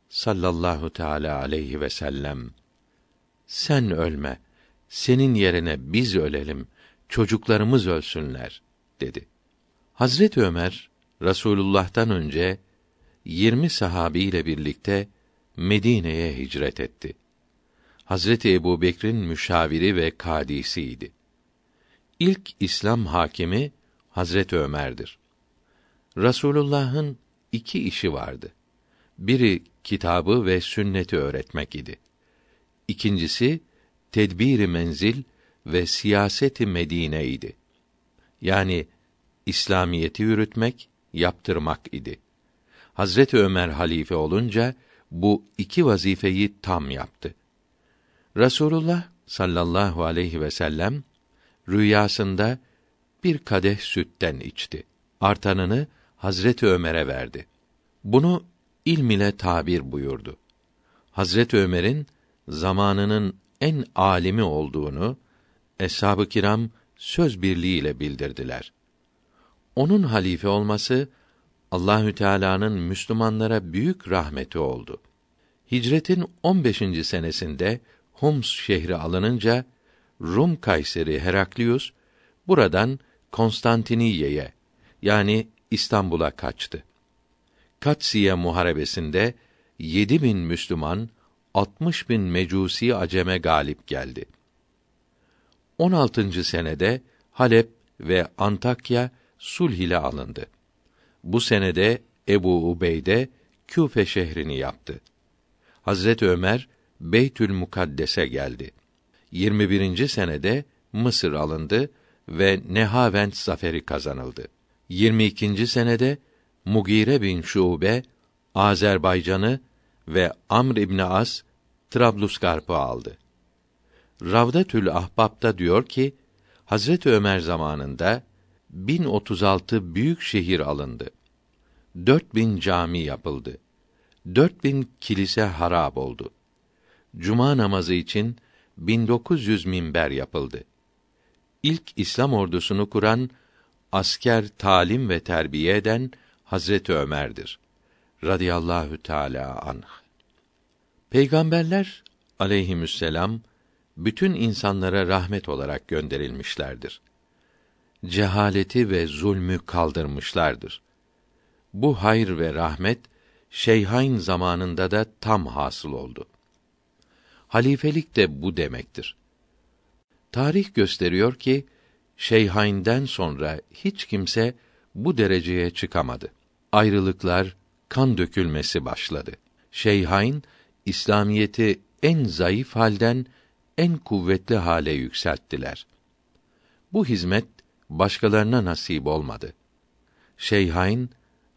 sallallahu teala aleyhi ve sellem sen ölme senin yerine biz ölelim çocuklarımız ölsünler dedi. Hazret Ömer Rasulullah'tan önce 20 sahabiyle birlikte Medine'ye hicret etti. Hazreti Ebu Bekir'in müşaviri ve kadisiydi. İlk İslam hakimi Hazret Ömer'dir. Rasulullah'ın iki işi vardı. Biri kitabı ve sünneti öğretmek idi. İkincisi tedbiri menzil ve siyaseti Medine idi. Yani İslamiyeti yürütmek, yaptırmak idi. Hazreti Ömer halife olunca bu iki vazifeyi tam yaptı. Rasulullah sallallahu aleyhi ve sellem rüyasında bir kadeh sütten içti. Artanını Hazreti Ömer'e verdi. Bunu ilm ile tabir buyurdu. Hazreti Ömer'in zamanının en alimi olduğunu eshab-ı kiram söz birliğiyle bildirdiler. Onun halife olması Allahü Teala'nın Müslümanlara büyük rahmeti oldu. Hicretin 15. senesinde Homs şehri alınınca Rum kayseri Heraklius buradan Konstantiniye'ye yani İstanbul'a kaçtı. Katsiye muharebesinde yedi bin Müslüman, 60 bin mecusi aceme galip geldi. 16. senede Halep ve Antakya sulh ile alındı. Bu senede Ebu Ubeyde Küfe şehrini yaptı. Hazret Ömer Beytül Mukaddes'e geldi. 21. senede Mısır alındı ve Nehavent zaferi kazanıldı. 22. senede Mugire bin Şube Azerbaycan'ı ve Amr İbn As Trablusgarp'ı aldı. Ravdatül Ahbab'da diyor ki Hazret Ömer zamanında 1036 büyük şehir alındı. 4000 cami yapıldı. 4000 kilise harab oldu. Cuma namazı için 1900 minber yapıldı. İlk İslam ordusunu kuran, asker talim ve terbiye eden Hazreti Ömer'dir. Radiyallahu Teala anh. Peygamberler aleyhisselam bütün insanlara rahmet olarak gönderilmişlerdir. Cehaleti ve zulmü kaldırmışlardır. Bu hayır ve rahmet Şeyhain zamanında da tam hasıl oldu. Halifelik de bu demektir. Tarih gösteriyor ki Şeyhain'den sonra hiç kimse bu dereceye çıkamadı. Ayrılıklar, kan dökülmesi başladı. Şeyhain İslamiyeti en zayıf halden en kuvvetli hale yükselttiler. Bu hizmet başkalarına nasip olmadı. Şeyhain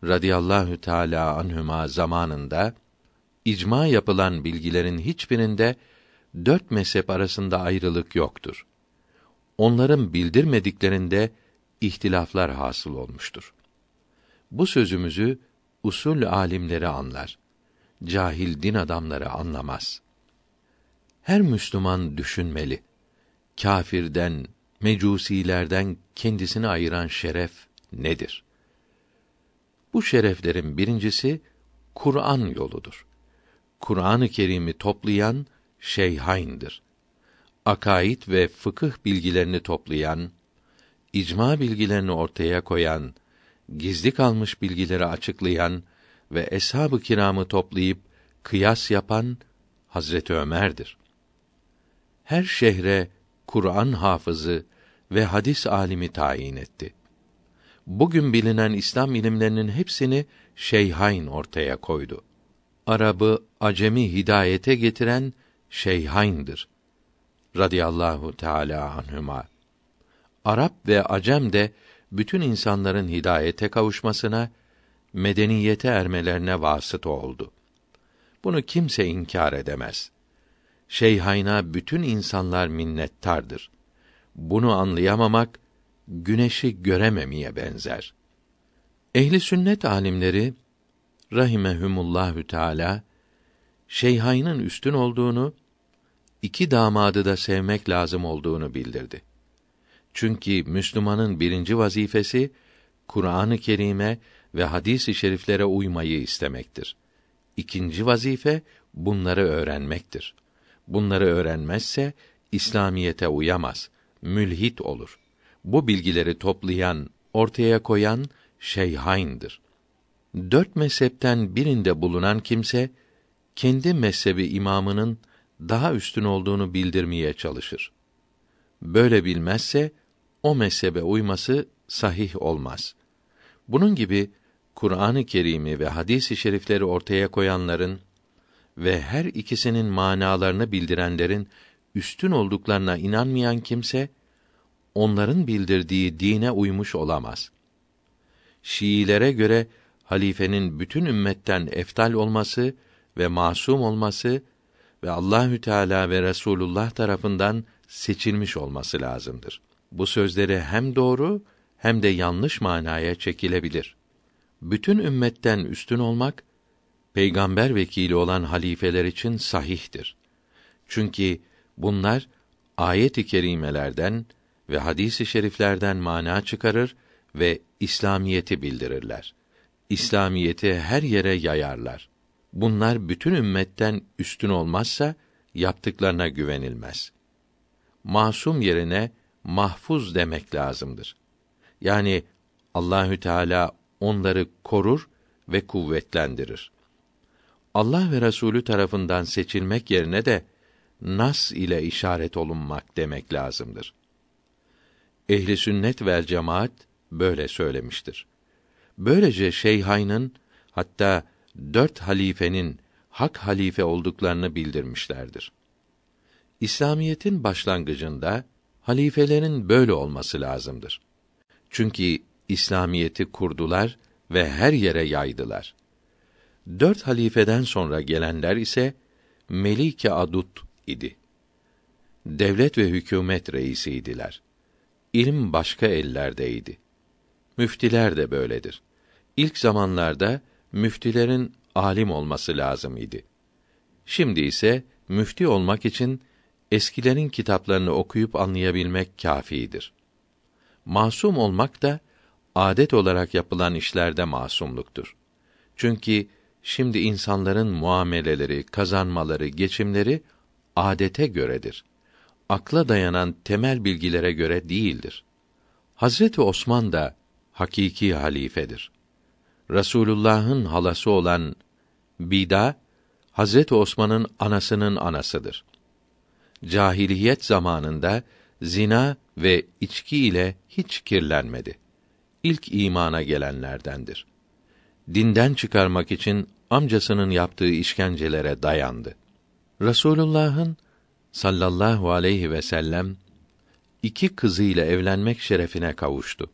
radıyallahu teala anhüma zamanında icma yapılan bilgilerin hiçbirinde dört mezhep arasında ayrılık yoktur. Onların bildirmediklerinde ihtilaflar hasıl olmuştur. Bu sözümüzü usul alimleri anlar. Cahil din adamları anlamaz. Her Müslüman düşünmeli. Kâfirden, mecusilerden kendisini ayıran şeref nedir? Bu şereflerin birincisi Kur'an yoludur. Kur'an-ı Kerim'i toplayan şeyhaindir. Akaid ve fıkıh bilgilerini toplayan, icma bilgilerini ortaya koyan, gizli kalmış bilgileri açıklayan ve eshab-ı kiramı toplayıp kıyas yapan Hazreti Ömer'dir. Her şehre Kur'an hafızı ve hadis alimi tayin etti. Bugün bilinen İslam ilimlerinin hepsini Şeyhain ortaya koydu. Arabı, Acemi hidayete getiren Şeyhain'dir. Radiyallahu Teala anhuma. Arap ve Acem de bütün insanların hidayete kavuşmasına, medeniyete ermelerine vasıta oldu. Bunu kimse inkar edemez. Şeyhayna bütün insanlar minnettardır. Bunu anlayamamak güneşi görememeye benzer. Ehli sünnet alimleri rahimehumullahü teala Şeyhayn'ın üstün olduğunu, iki damadı da sevmek lazım olduğunu bildirdi. Çünkü Müslümanın birinci vazifesi Kur'an-ı Kerim'e ve hadis-i şeriflere uymayı istemektir. İkinci vazife bunları öğrenmektir. Bunları öğrenmezse İslamiyete uyamaz, mülhit olur. Bu bilgileri toplayan, ortaya koyan şeyhayndır. Dört mezhepten birinde bulunan kimse kendi mezhebi imamının daha üstün olduğunu bildirmeye çalışır. Böyle bilmezse o mezhebe uyması sahih olmaz. Bunun gibi Kur'an-ı Kerim'i ve hadis-i şerifleri ortaya koyanların ve her ikisinin manalarını bildirenlerin üstün olduklarına inanmayan kimse onların bildirdiği dine uymuş olamaz. Şiilere göre halifenin bütün ümmetten eftal olması ve masum olması ve Allahü Teala ve Resulullah tarafından seçilmiş olması lazımdır. Bu sözleri hem doğru hem de yanlış manaya çekilebilir. Bütün ümmetten üstün olmak peygamber vekili olan halifeler için sahihtir. Çünkü bunlar ayet-i kerimelerden ve hadis-i şeriflerden mana çıkarır ve İslamiyeti bildirirler. İslamiyeti her yere yayarlar. Bunlar bütün ümmetten üstün olmazsa yaptıklarına güvenilmez. Masum yerine mahfuz demek lazımdır. Yani Allahü Teala onları korur ve kuvvetlendirir. Allah ve Resulü tarafından seçilmek yerine de nas ile işaret olunmak demek lazımdır. Ehli sünnet vel cemaat böyle söylemiştir. Böylece Şeyhayn'ın hatta dört halifenin hak halife olduklarını bildirmişlerdir. İslamiyetin başlangıcında halifelerin böyle olması lazımdır. Çünkü İslamiyeti kurdular ve her yere yaydılar. Dört halifeden sonra gelenler ise Melike Adut idi. Devlet ve hükümet reisiydiler. İlim başka ellerdeydi. Müftiler de böyledir. İlk zamanlarda müftilerin alim olması lazım idi. Şimdi ise müfti olmak için eskilerin kitaplarını okuyup anlayabilmek kâfidir. Masum olmak da adet olarak yapılan işlerde masumluktur. Çünkü şimdi insanların muameleleri, kazanmaları, geçimleri adete göredir. Akla dayanan temel bilgilere göre değildir. Hazreti Osman da hakiki halifedir. Rasulullah'ın halası olan Bida Hazreti Osman'ın anasının anasıdır. Cahiliyet zamanında zina ve içki ile hiç kirlenmedi. İlk imana gelenlerdendir. Dinden çıkarmak için amcasının yaptığı işkencelere dayandı. Rasulullah'ın sallallahu aleyhi ve sellem iki kızıyla evlenmek şerefine kavuştu.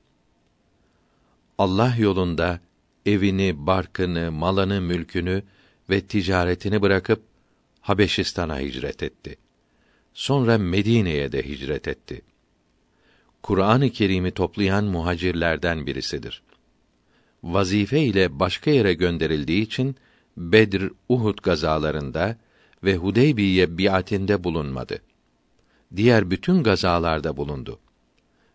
Allah yolunda evini, barkını, malını, mülkünü ve ticaretini bırakıp Habeşistan'a hicret etti. Sonra Medine'ye de hicret etti. Kur'an-ı Kerim'i toplayan muhacirlerden birisidir. Vazife ile başka yere gönderildiği için Bedr, Uhud gazalarında ve Hudeybiye biatinde bulunmadı. Diğer bütün gazalarda bulundu.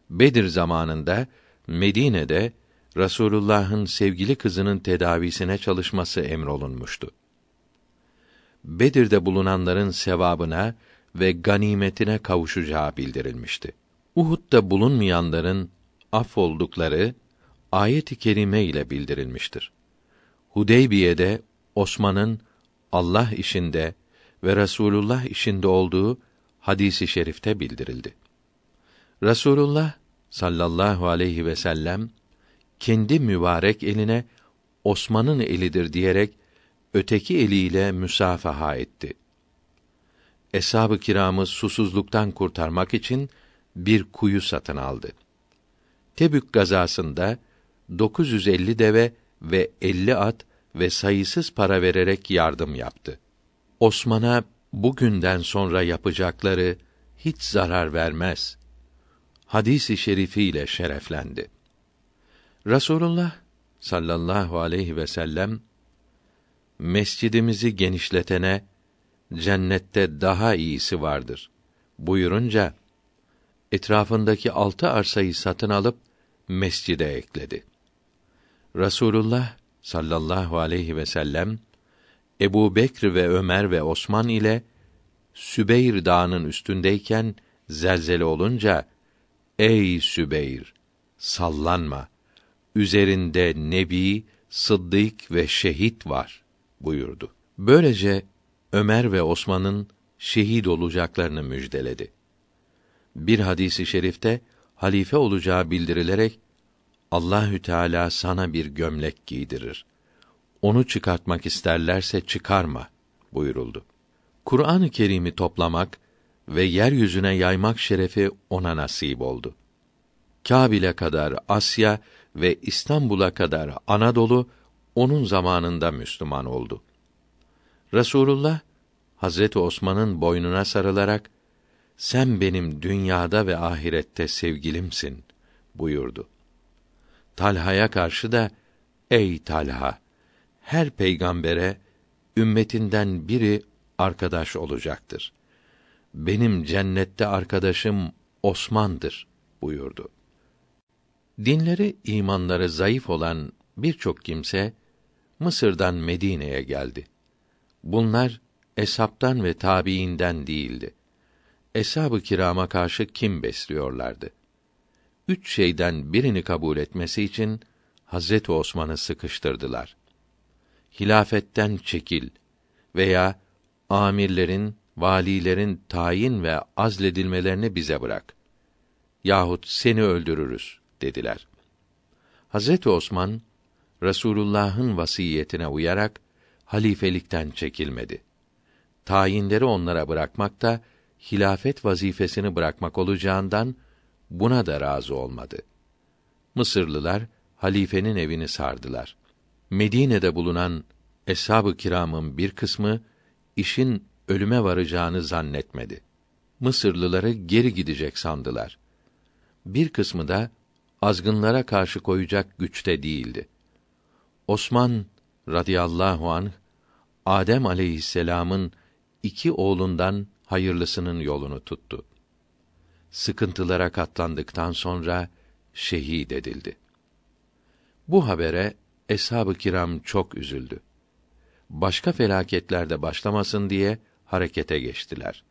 Bedir zamanında Medine'de Rasulullah'ın sevgili kızının tedavisine çalışması emrolunmuştu. Bedir'de bulunanların sevabına ve ganimetine kavuşacağı bildirilmişti. Uhud'da bulunmayanların af oldukları ayet-i kerime ile bildirilmiştir. Hudeybiye'de Osman'ın Allah işinde ve Resulullah işinde olduğu hadisi şerifte bildirildi. Resulullah sallallahu aleyhi ve sellem kendi mübarek eline Osman'ın elidir diyerek öteki eliyle müsafaha etti. Eshab-ı kiramı susuzluktan kurtarmak için bir kuyu satın aldı. Tebük gazasında 950 deve ve 50 at ve sayısız para vererek yardım yaptı. Osman'a bugünden sonra yapacakları hiç zarar vermez. Hadisi şerifiyle şereflendi. Rasulullah sallallahu aleyhi ve sellem mescidimizi genişletene cennette daha iyisi vardır buyurunca etrafındaki altı arsayı satın alıp mescide ekledi. Rasulullah sallallahu aleyhi ve sellem Ebu Bekr ve Ömer ve Osman ile Sübeyr Dağı'nın üstündeyken zelzele olunca Ey Sübeyr sallanma üzerinde nebi, sıddık ve şehit var buyurdu. Böylece Ömer ve Osman'ın şehit olacaklarını müjdeledi. Bir hadisi şerifte halife olacağı bildirilerek Allahü Teala sana bir gömlek giydirir. Onu çıkartmak isterlerse çıkarma buyuruldu. Kur'an-ı Kerim'i toplamak ve yeryüzüne yaymak şerefi ona nasip oldu. Kabil'e kadar Asya ve İstanbul'a kadar Anadolu onun zamanında Müslüman oldu. Resulullah Hazreti Osman'ın boynuna sarılarak sen benim dünyada ve ahirette sevgilimsin buyurdu. Talha'ya karşı da ey Talha her peygambere ümmetinden biri arkadaş olacaktır. Benim cennette arkadaşım Osman'dır buyurdu. Dinleri, imanları zayıf olan birçok kimse Mısır'dan Medine'ye geldi. Bunlar esaptan ve tabiinden değildi. Eshab-ı kirama karşı kim besliyorlardı? Üç şeyden birini kabul etmesi için Hazreti Osman'ı sıkıştırdılar. Hilafetten çekil veya amirlerin, valilerin tayin ve azledilmelerini bize bırak. Yahut seni öldürürüz dediler. Hazreti Osman Resulullah'ın vasiyetine uyarak halifelikten çekilmedi. Tayinleri onlara bırakmak da hilafet vazifesini bırakmak olacağından buna da razı olmadı. Mısırlılar halifenin evini sardılar. Medine'de bulunan eshab-ı kiramın bir kısmı işin ölüme varacağını zannetmedi. Mısırlıları geri gidecek sandılar. Bir kısmı da azgınlara karşı koyacak güçte değildi. Osman radıyallahu anh Adem aleyhisselam'ın iki oğlundan hayırlısının yolunu tuttu. Sıkıntılara katlandıktan sonra şehit edildi. Bu habere eshab-ı kiram çok üzüldü. Başka felaketler de başlamasın diye harekete geçtiler.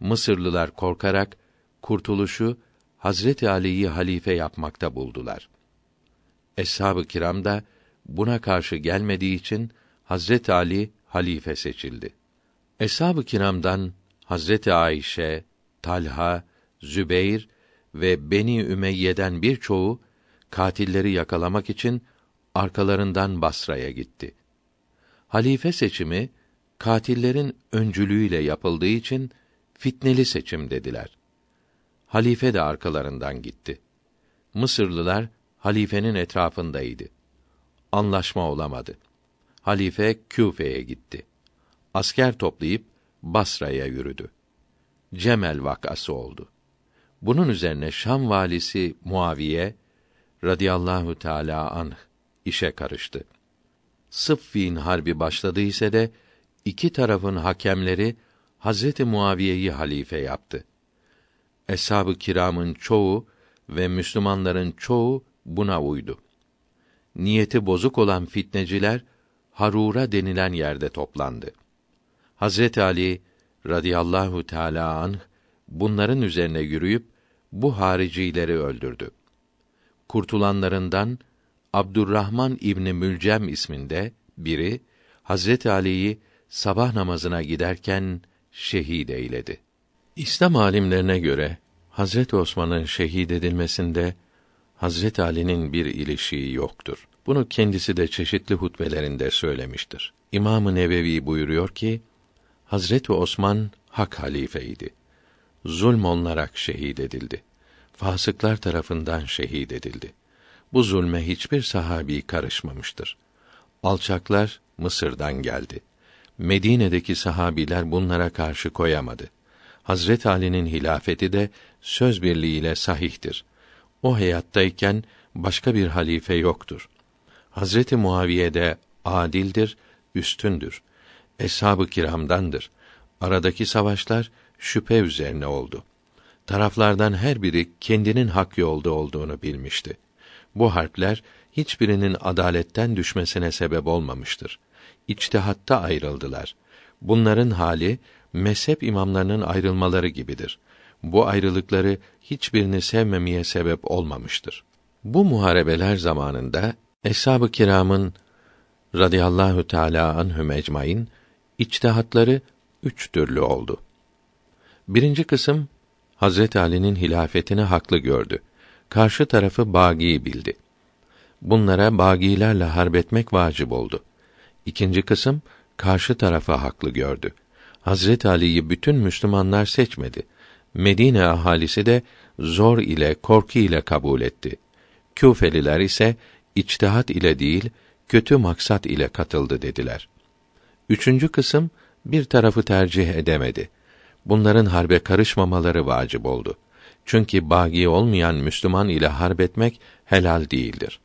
Mısırlılar korkarak kurtuluşu Hazreti Ali'yi halife yapmakta buldular. Eshab-ı kiram da buna karşı gelmediği için Hazreti Ali halife seçildi. Eshab-ı kiramdan Hazreti Ayşe, Talha, Zübeyr ve Beni Ümeyye'den birçoğu katilleri yakalamak için arkalarından Basra'ya gitti. Halife seçimi katillerin öncülüğüyle yapıldığı için fitneli seçim dediler. Halife de arkalarından gitti. Mısırlılar halifenin etrafındaydı. Anlaşma olamadı. Halife Küfe'ye gitti. Asker toplayıp Basra'ya yürüdü. Cemel vakası oldu. Bunun üzerine Şam valisi Muaviye radıyallahu teala anh işe karıştı. Sıffin harbi başladı ise de iki tarafın hakemleri Hazreti Muaviye'yi halife yaptı. Eshab-ı kiramın çoğu ve Müslümanların çoğu buna uydu. Niyeti bozuk olan fitneciler Harura denilen yerde toplandı. Hazret Ali radıyallahu teala anh bunların üzerine yürüyüp bu haricileri öldürdü. Kurtulanlarından Abdurrahman İbni Mülcem isminde biri Hazret Ali'yi sabah namazına giderken şehit eyledi. İslam alimlerine göre Hazret Osman'ın şehit edilmesinde Hazret Ali'nin bir ilişiği yoktur. Bunu kendisi de çeşitli hutbelerinde söylemiştir. İmam-ı Nevevi buyuruyor ki Hazreti Osman hak halifeydi. zulm olunarak şehit edildi. Fasıklar tarafından şehit edildi. Bu zulme hiçbir sahabi karışmamıştır. Alçaklar Mısır'dan geldi. Medine'deki sahabiler bunlara karşı koyamadı. Hazret Ali'nin hilafeti de söz birliğiyle sahihtir. O hayattayken başka bir halife yoktur. Hazreti Muaviye de adildir, üstündür. Eshab-ı kiramdandır. Aradaki savaşlar şüphe üzerine oldu. Taraflardan her biri kendinin hak yolda olduğunu bilmişti. Bu harpler hiçbirinin adaletten düşmesine sebep olmamıştır. İçtihatta ayrıldılar. Bunların hali mezhep imamlarının ayrılmaları gibidir. Bu ayrılıkları hiçbirini sevmemeye sebep olmamıştır. Bu muharebeler zamanında Eshab-ı Kiram'ın radıyallahu teala anhum ecmaîn içtihatları üç türlü oldu. Birinci kısım Hazret Ali'nin hilafetini haklı gördü. Karşı tarafı bagi bildi. Bunlara bagilerle harbetmek vacip oldu. İkinci kısım karşı tarafı haklı gördü. Hazret Ali'yi bütün Müslümanlar seçmedi. Medine ahalisi de zor ile korku ile kabul etti. Küfeliler ise içtihat ile değil, kötü maksat ile katıldı dediler. Üçüncü kısım bir tarafı tercih edemedi. Bunların harbe karışmamaları vacip oldu. Çünkü bagi olmayan Müslüman ile harbetmek helal değildir.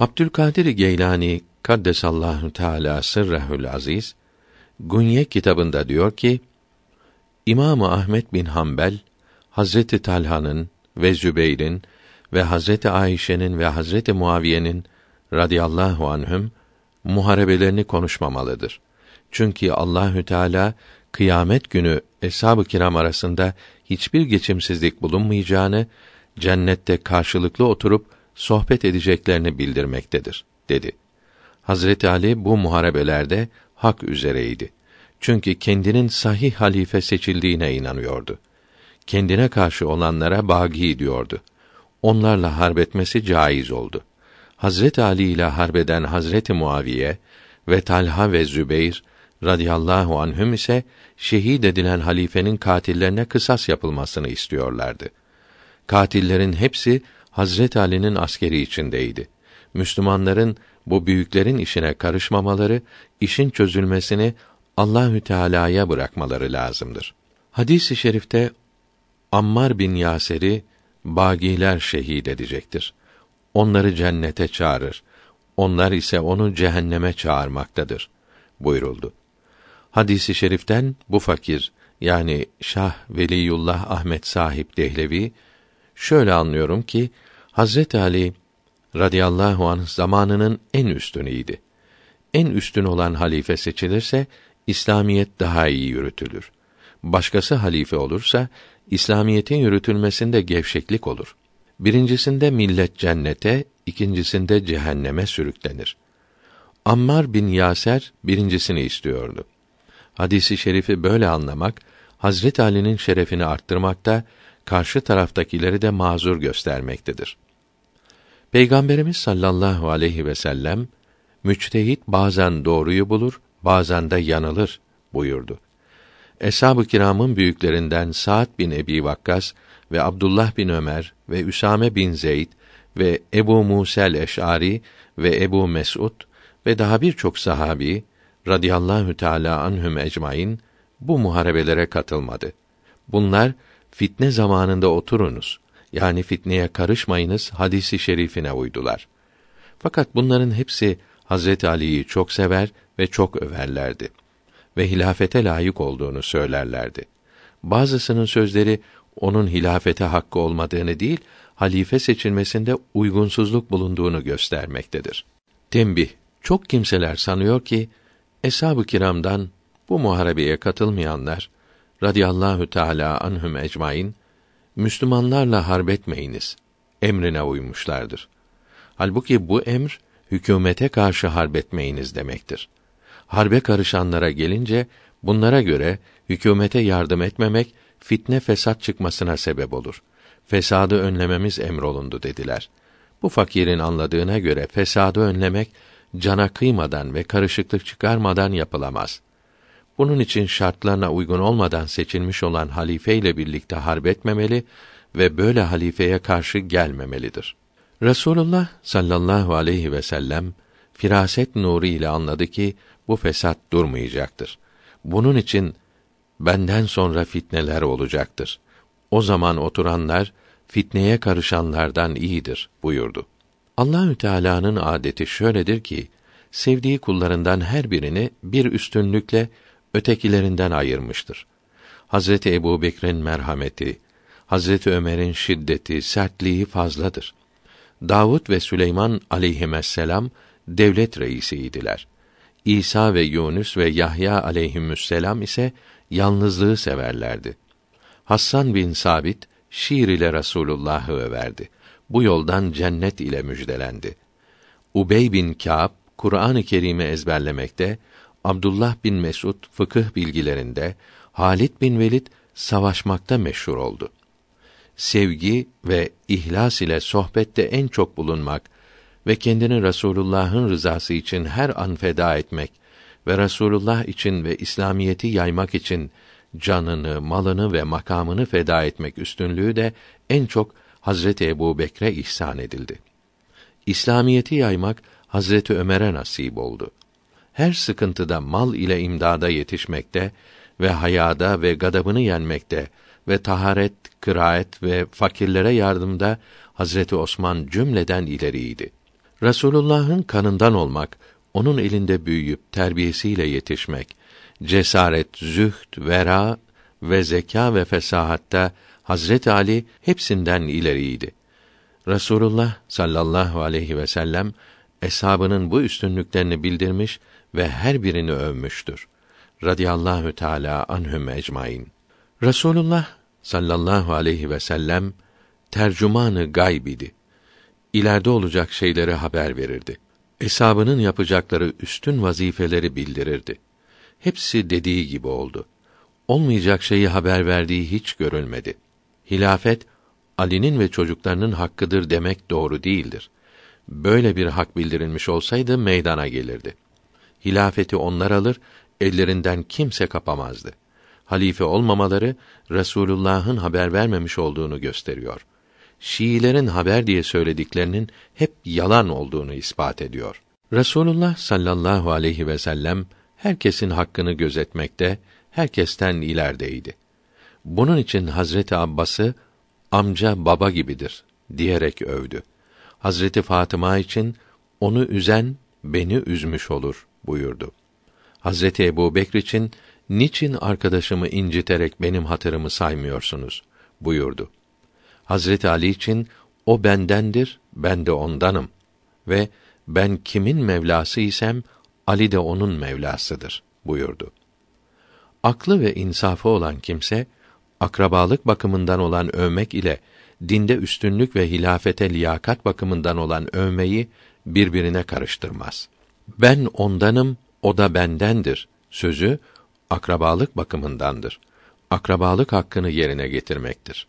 Abdülkadir Geylani kaddesallahu teala sırrehül aziz Gunye kitabında diyor ki İmamı Ahmet bin Hanbel Hazreti Talha'nın ve Zübeyr'in ve Hazreti Ayşe'nin ve Hazreti Muaviye'nin radıyallahu anhüm muharebelerini konuşmamalıdır. Çünkü Allahü Teala kıyamet günü eshab-ı kiram arasında hiçbir geçimsizlik bulunmayacağını, cennette karşılıklı oturup sohbet edeceklerini bildirmektedir, dedi. Hazreti Ali bu muharebelerde hak üzereydi. Çünkü kendinin sahih halife seçildiğine inanıyordu. Kendine karşı olanlara bagi diyordu. Onlarla harbetmesi caiz oldu. Hazret Ali ile harbeden Hazreti Muaviye ve Talha ve Zübeyr radıyallahu anhüm ise şehit edilen halifenin katillerine kısas yapılmasını istiyorlardı. Katillerin hepsi Hazret Ali'nin askeri içindeydi. Müslümanların bu büyüklerin işine karışmamaları, işin çözülmesini Allahü Teala'ya bırakmaları lazımdır. Hadis-i şerifte Ammar bin Yaser'i bagiler şehit edecektir. Onları cennete çağırır. Onlar ise onu cehenneme çağırmaktadır buyuruldu. Hadisi şeriften bu fakir yani Şah Veliyullah Ahmet sahip Dehlevi şöyle anlıyorum ki Hazret Ali radıyallahu anh zamanının en üstünüydi. En üstün olan halife seçilirse İslamiyet daha iyi yürütülür. Başkası halife olursa İslamiyetin yürütülmesinde gevşeklik olur. Birincisinde millet cennete, ikincisinde cehenneme sürüklenir. Ammar bin Yaser birincisini istiyordu. Hadisi şerifi böyle anlamak, Hazret Ali'nin şerefini arttırmakta, karşı taraftakileri de mazur göstermektedir. Peygamberimiz sallallahu aleyhi ve sellem müçtehit bazen doğruyu bulur, bazen de yanılır buyurdu. Eshab-ı kiramın büyüklerinden Sa'd bin Ebi Vakkas ve Abdullah bin Ömer ve Üsame bin Zeyd ve Ebu Musel Eş'ari ve Ebu Mes'ud ve daha birçok sahabi radıyallahu teala anhum ecmaîn bu muharebelere katılmadı. Bunlar fitne zamanında oturunuz yani fitneye karışmayınız hadisi şerifine uydular. Fakat bunların hepsi Hazreti Ali'yi çok sever ve çok överlerdi ve hilafete layık olduğunu söylerlerdi. Bazısının sözleri onun hilafete hakkı olmadığını değil, halife seçilmesinde uygunsuzluk bulunduğunu göstermektedir. Tembih: Çok kimseler sanıyor ki eshab-ı kiramdan bu muharebeye katılmayanlar radıyallahu teala anhum ecmaîn Müslümanlarla harbetmeyiniz emrine uymuşlardır. Halbuki bu emr hükümete karşı harbetmeyiniz demektir. Harbe karışanlara gelince bunlara göre hükümete yardım etmemek fitne fesat çıkmasına sebep olur. Fesadı önlememiz emrolundu dediler. Bu fakirin anladığına göre fesadı önlemek cana kıymadan ve karışıklık çıkarmadan yapılamaz. Bunun için şartlarına uygun olmadan seçilmiş olan halife ile birlikte harp etmemeli ve böyle halifeye karşı gelmemelidir. Resulullah sallallahu aleyhi ve sellem firaset nuru ile anladı ki bu fesat durmayacaktır. Bunun için benden sonra fitneler olacaktır. O zaman oturanlar fitneye karışanlardan iyidir buyurdu. Allahü Teala'nın adeti şöyledir ki sevdiği kullarından her birini bir üstünlükle ötekilerinden ayırmıştır. Hazreti Ebu Bekir'in merhameti, Hazreti Ömer'in şiddeti, sertliği fazladır. Davud ve Süleyman aleyhisselam devlet reisiydiler. İsa ve Yunus ve Yahya aleyhisselam ise yalnızlığı severlerdi. Hassan bin Sabit şiir ile Resulullah'ı överdi. Bu yoldan cennet ile müjdelendi. Ubey bin Kâb Kur'an-ı Kerim'i ezberlemekte, Abdullah bin Mesud fıkıh bilgilerinde, Halit bin Velid savaşmakta meşhur oldu. Sevgi ve ihlas ile sohbette en çok bulunmak ve kendini Resulullah'ın rızası için her an feda etmek ve Resulullah için ve İslamiyeti yaymak için canını, malını ve makamını feda etmek üstünlüğü de en çok Hazreti Ebu Bekre ihsan edildi. İslamiyeti yaymak Hazreti Ömer'e nasip oldu. Her sıkıntıda mal ile imdada yetişmekte ve hayada ve gadabını yenmekte ve taharet, kıraat ve fakirlere yardımda Hazreti Osman cümleden ileriydi. Resulullah'ın kanından olmak, onun elinde büyüyüp terbiyesiyle yetişmek, cesaret, zühd, vera ve zeka ve fesahatta Hazret Ali hepsinden ileriydi. Resulullah sallallahu aleyhi ve sellem eshabının bu üstünlüklerini bildirmiş ve her birini övmüştür. Radiyallahu teala anhum ecmaîn. Resulullah sallallahu aleyhi ve sellem tercümanı gayb idi. İleride olacak şeyleri haber verirdi. Eshabının yapacakları üstün vazifeleri bildirirdi. Hepsi dediği gibi oldu. Olmayacak şeyi haber verdiği hiç görülmedi. Hilafet Ali'nin ve çocuklarının hakkıdır demek doğru değildir. Böyle bir hak bildirilmiş olsaydı meydana gelirdi. Hilafeti onlar alır, ellerinden kimse kapamazdı. Halife olmamaları Resulullah'ın haber vermemiş olduğunu gösteriyor. Şiilerin haber diye söylediklerinin hep yalan olduğunu ispat ediyor. Resulullah sallallahu aleyhi ve sellem herkesin hakkını gözetmekte, herkesten ilerideydi. Bunun için Hazreti Abbas'ı amca baba gibidir diyerek övdü. Hazreti Fatıma için onu üzen beni üzmüş olur buyurdu. Hazreti Ebu Bekr için niçin arkadaşımı inciterek benim hatırımı saymıyorsunuz buyurdu. Hazreti Ali için o bendendir, ben de ondanım ve ben kimin Mevlası isem Ali de onun Mevlasıdır buyurdu. Aklı ve insafı olan kimse akrabalık bakımından olan övmek ile dinde üstünlük ve hilafete liyakat bakımından olan övmeyi birbirine karıştırmaz. Ben ondanım, o da bendendir sözü akrabalık bakımındandır. Akrabalık hakkını yerine getirmektir.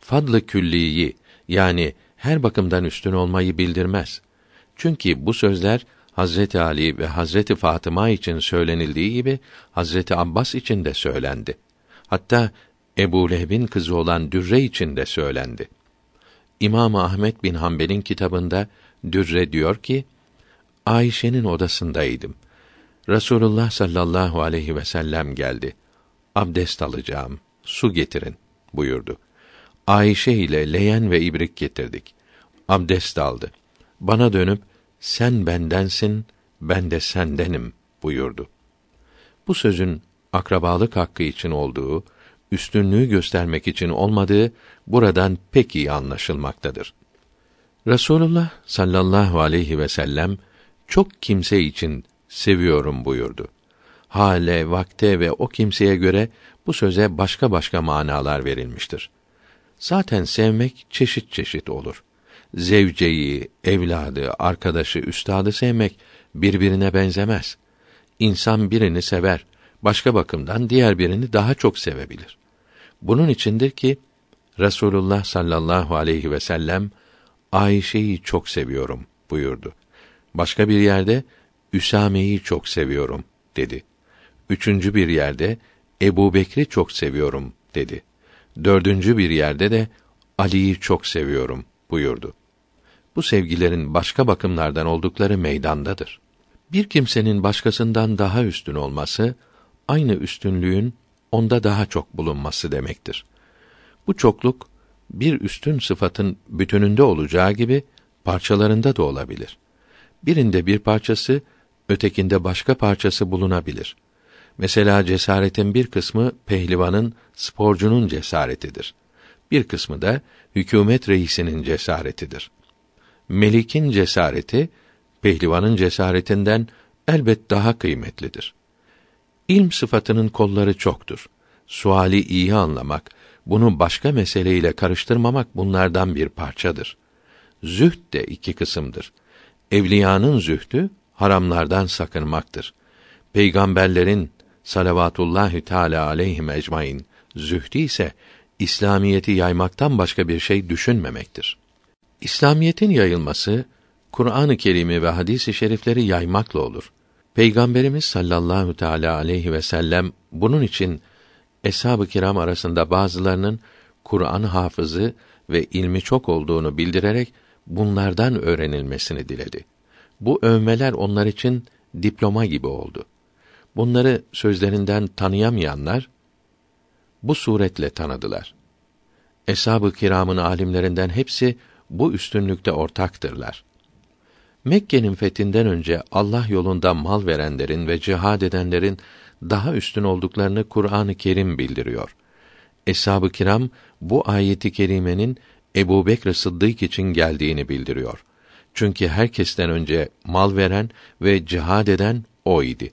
Fadlı külliyi yani her bakımdan üstün olmayı bildirmez. Çünkü bu sözler Hazreti Ali ve Hazreti Fatıma için söylenildiği gibi Hazreti Abbas için de söylendi. Hatta Ebu Lehb'in kızı olan Dürre için de söylendi. İmam Ahmet bin Hanbel'in kitabında Dürre diyor ki: Ayşe'nin odasındaydım. Resulullah sallallahu aleyhi ve sellem geldi. Abdest alacağım. Su getirin buyurdu. Ayşe ile leyen ve ibrik getirdik. Abdest aldı. Bana dönüp sen bendensin, ben de sendenim buyurdu. Bu sözün akrabalık hakkı için olduğu, üstünlüğü göstermek için olmadığı buradan pek iyi anlaşılmaktadır. Resulullah sallallahu aleyhi ve sellem çok kimse için seviyorum buyurdu. Hale, vakte ve o kimseye göre bu söze başka başka manalar verilmiştir. Zaten sevmek çeşit çeşit olur. Zevceyi, evladı, arkadaşı, üstadı sevmek birbirine benzemez. İnsan birini sever, başka bakımdan diğer birini daha çok sevebilir. Bunun içindir ki Resulullah sallallahu aleyhi ve sellem Ayşe'yi çok seviyorum buyurdu. Başka bir yerde Üsame'yi çok seviyorum dedi. Üçüncü bir yerde Ebu Bekri çok seviyorum dedi. Dördüncü bir yerde de Ali'yi çok seviyorum buyurdu. Bu sevgilerin başka bakımlardan oldukları meydandadır. Bir kimsenin başkasından daha üstün olması, aynı üstünlüğün onda daha çok bulunması demektir. Bu çokluk, bir üstün sıfatın bütününde olacağı gibi, parçalarında da olabilir. Birinde bir parçası, ötekinde başka parçası bulunabilir. Mesela cesaretin bir kısmı pehlivanın, sporcunun cesaretidir. Bir kısmı da hükümet reisinin cesaretidir. Melik'in cesareti pehlivanın cesaretinden elbet daha kıymetlidir. İlm sıfatının kolları çoktur. Suali iyi anlamak, bunu başka meseleyle karıştırmamak bunlardan bir parçadır. Zühd de iki kısımdır. Evliyanın zühdü haramlardan sakınmaktır. Peygamberlerin salavatullahi teala aleyhim ecmaîn zühdü ise İslamiyeti yaymaktan başka bir şey düşünmemektir. İslamiyetin yayılması Kur'an-ı Kerim'i ve hadis-i şerifleri yaymakla olur. Peygamberimiz sallallahu teala aleyhi ve sellem bunun için eshab-ı kiram arasında bazılarının Kur'an hafızı ve ilmi çok olduğunu bildirerek bunlardan öğrenilmesini diledi. Bu övmeler onlar için diploma gibi oldu. Bunları sözlerinden tanıyamayanlar bu suretle tanıdılar. Eshab-ı kiramın alimlerinden hepsi bu üstünlükte ortaktırlar. Mekke'nin fethinden önce Allah yolunda mal verenlerin ve cihad edenlerin daha üstün olduklarını Kur'an-ı Kerim bildiriyor. Eshab-ı kiram bu ayeti kerimenin Ebu Bekr Sıddık için geldiğini bildiriyor. Çünkü herkesten önce mal veren ve cihad eden o idi.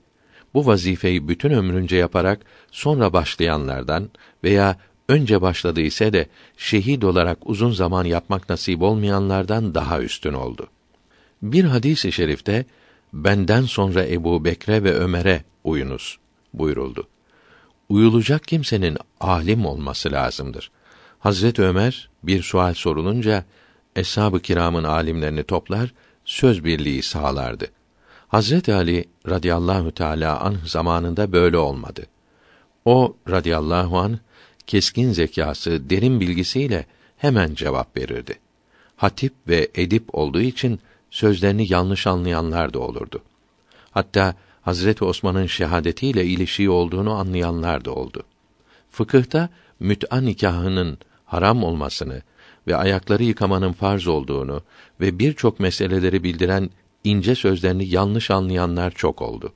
Bu vazifeyi bütün ömrünce yaparak sonra başlayanlardan veya önce başladı ise de şehit olarak uzun zaman yapmak nasip olmayanlardan daha üstün oldu. Bir hadis-i şerifte benden sonra Ebu Bekre ve Ömer'e uyunuz buyuruldu. Uyulacak kimsenin alim olması lazımdır. Hazret Ömer bir sual sorulunca eshab-ı kiramın alimlerini toplar, söz birliği sağlardı. Hazret Ali radıyallahu teala anh zamanında böyle olmadı. O radıyallahu anh keskin zekası, derin bilgisiyle hemen cevap verirdi. Hatip ve edip olduğu için sözlerini yanlış anlayanlar da olurdu. Hatta Hazreti Osman'ın şehadetiyle ilişiği olduğunu anlayanlar da oldu. Fıkıhta müt'a nikahının haram olmasını ve ayakları yıkamanın farz olduğunu ve birçok meseleleri bildiren ince sözlerini yanlış anlayanlar çok oldu.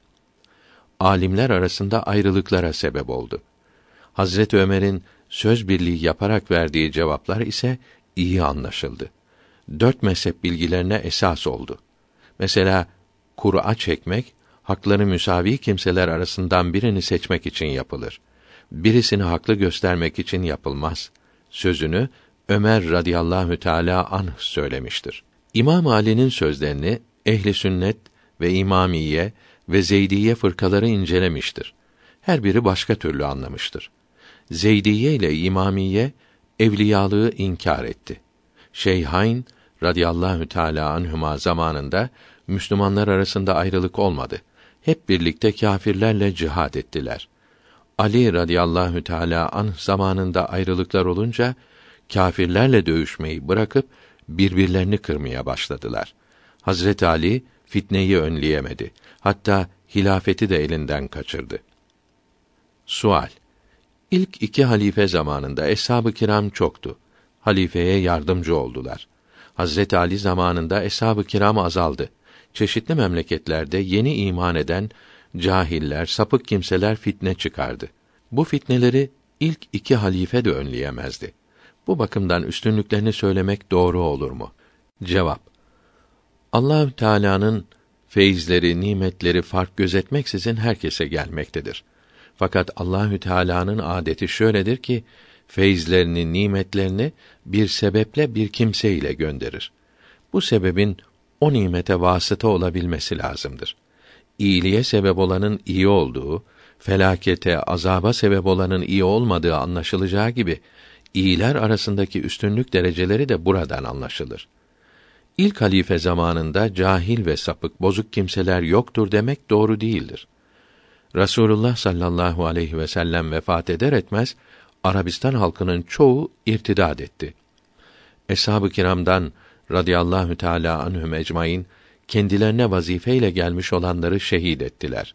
Alimler arasında ayrılıklara sebep oldu. Hazret Ömer'in söz birliği yaparak verdiği cevaplar ise iyi anlaşıldı. Dört mezhep bilgilerine esas oldu. Mesela Kur'a çekmek hakları müsavi kimseler arasından birini seçmek için yapılır. Birisini haklı göstermek için yapılmaz. Sözünü Ömer radıyallahu teala anh söylemiştir. İmam Ali'nin sözlerini ehli sünnet ve imamiye ve zeydiye fırkaları incelemiştir. Her biri başka türlü anlamıştır. Zeydiye ile İmamiye evliyalığı inkar etti. Şeyhain radıyallahu teala anhuma zamanında Müslümanlar arasında ayrılık olmadı. Hep birlikte kâfirlerle cihad ettiler. Ali radıyallahu teala anh zamanında ayrılıklar olunca kâfirlerle dövüşmeyi bırakıp birbirlerini kırmaya başladılar. Hazret Ali fitneyi önleyemedi. Hatta hilafeti de elinden kaçırdı. Sual İlk iki halife zamanında eshab-ı kiram çoktu. Halifeye yardımcı oldular. Hazret Ali zamanında eshab-ı kiram azaldı. Çeşitli memleketlerde yeni iman eden cahiller, sapık kimseler fitne çıkardı. Bu fitneleri ilk iki halife de önleyemezdi. Bu bakımdan üstünlüklerini söylemek doğru olur mu? Cevap: Allahü Teala'nın feyizleri, nimetleri fark gözetmeksizin herkese gelmektedir. Fakat Allahü Teala'nın adeti şöyledir ki feyizlerini, nimetlerini bir sebeple bir kimse ile gönderir. Bu sebebin o nimete vasıta olabilmesi lazımdır. İyiliğe sebep olanın iyi olduğu, felakete, azaba sebep olanın iyi olmadığı anlaşılacağı gibi iyiler arasındaki üstünlük dereceleri de buradan anlaşılır. İlk halife zamanında cahil ve sapık, bozuk kimseler yoktur demek doğru değildir. Rasulullah sallallahu aleyhi ve sellem vefat eder etmez Arabistan halkının çoğu irtidad etti. Eshab-ı kiramdan radıyallahu teala anhum ecmaîn kendilerine vazifeyle gelmiş olanları şehit ettiler.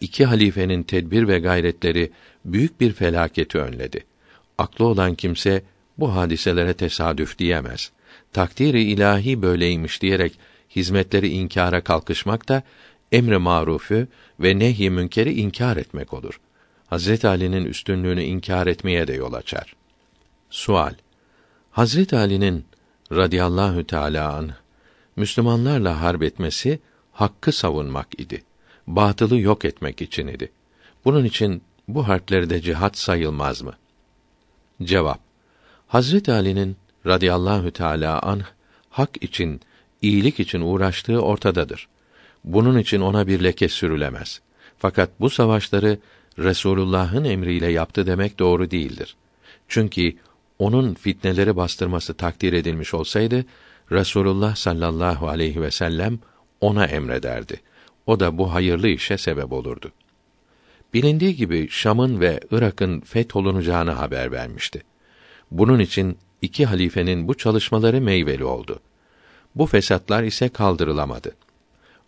İki halifenin tedbir ve gayretleri büyük bir felaketi önledi. Aklı olan kimse bu hadiselere tesadüf diyemez. Takdiri ilahi böyleymiş diyerek hizmetleri inkara kalkışmak da emri marufu ve nehy münkeri inkar etmek olur. Hazret Ali'nin üstünlüğünü inkar etmeye de yol açar. Sual: Hazret Ali'nin radıyallahu teala an Müslümanlarla harp etmesi hakkı savunmak idi. Batılı yok etmek için idi. Bunun için bu harplerde cihat sayılmaz mı? Cevap: Hazret Ali'nin radıyallahu teala an hak için, iyilik için uğraştığı ortadadır. Bunun için ona bir leke sürülemez. Fakat bu savaşları Resulullah'ın emriyle yaptı demek doğru değildir. Çünkü onun fitneleri bastırması takdir edilmiş olsaydı Resulullah sallallahu aleyhi ve sellem ona emrederdi. O da bu hayırlı işe sebep olurdu. Bilindiği gibi Şam'ın ve Irak'ın fetholunacağını haber vermişti. Bunun için iki halifenin bu çalışmaları meyveli oldu. Bu fesatlar ise kaldırılamadı.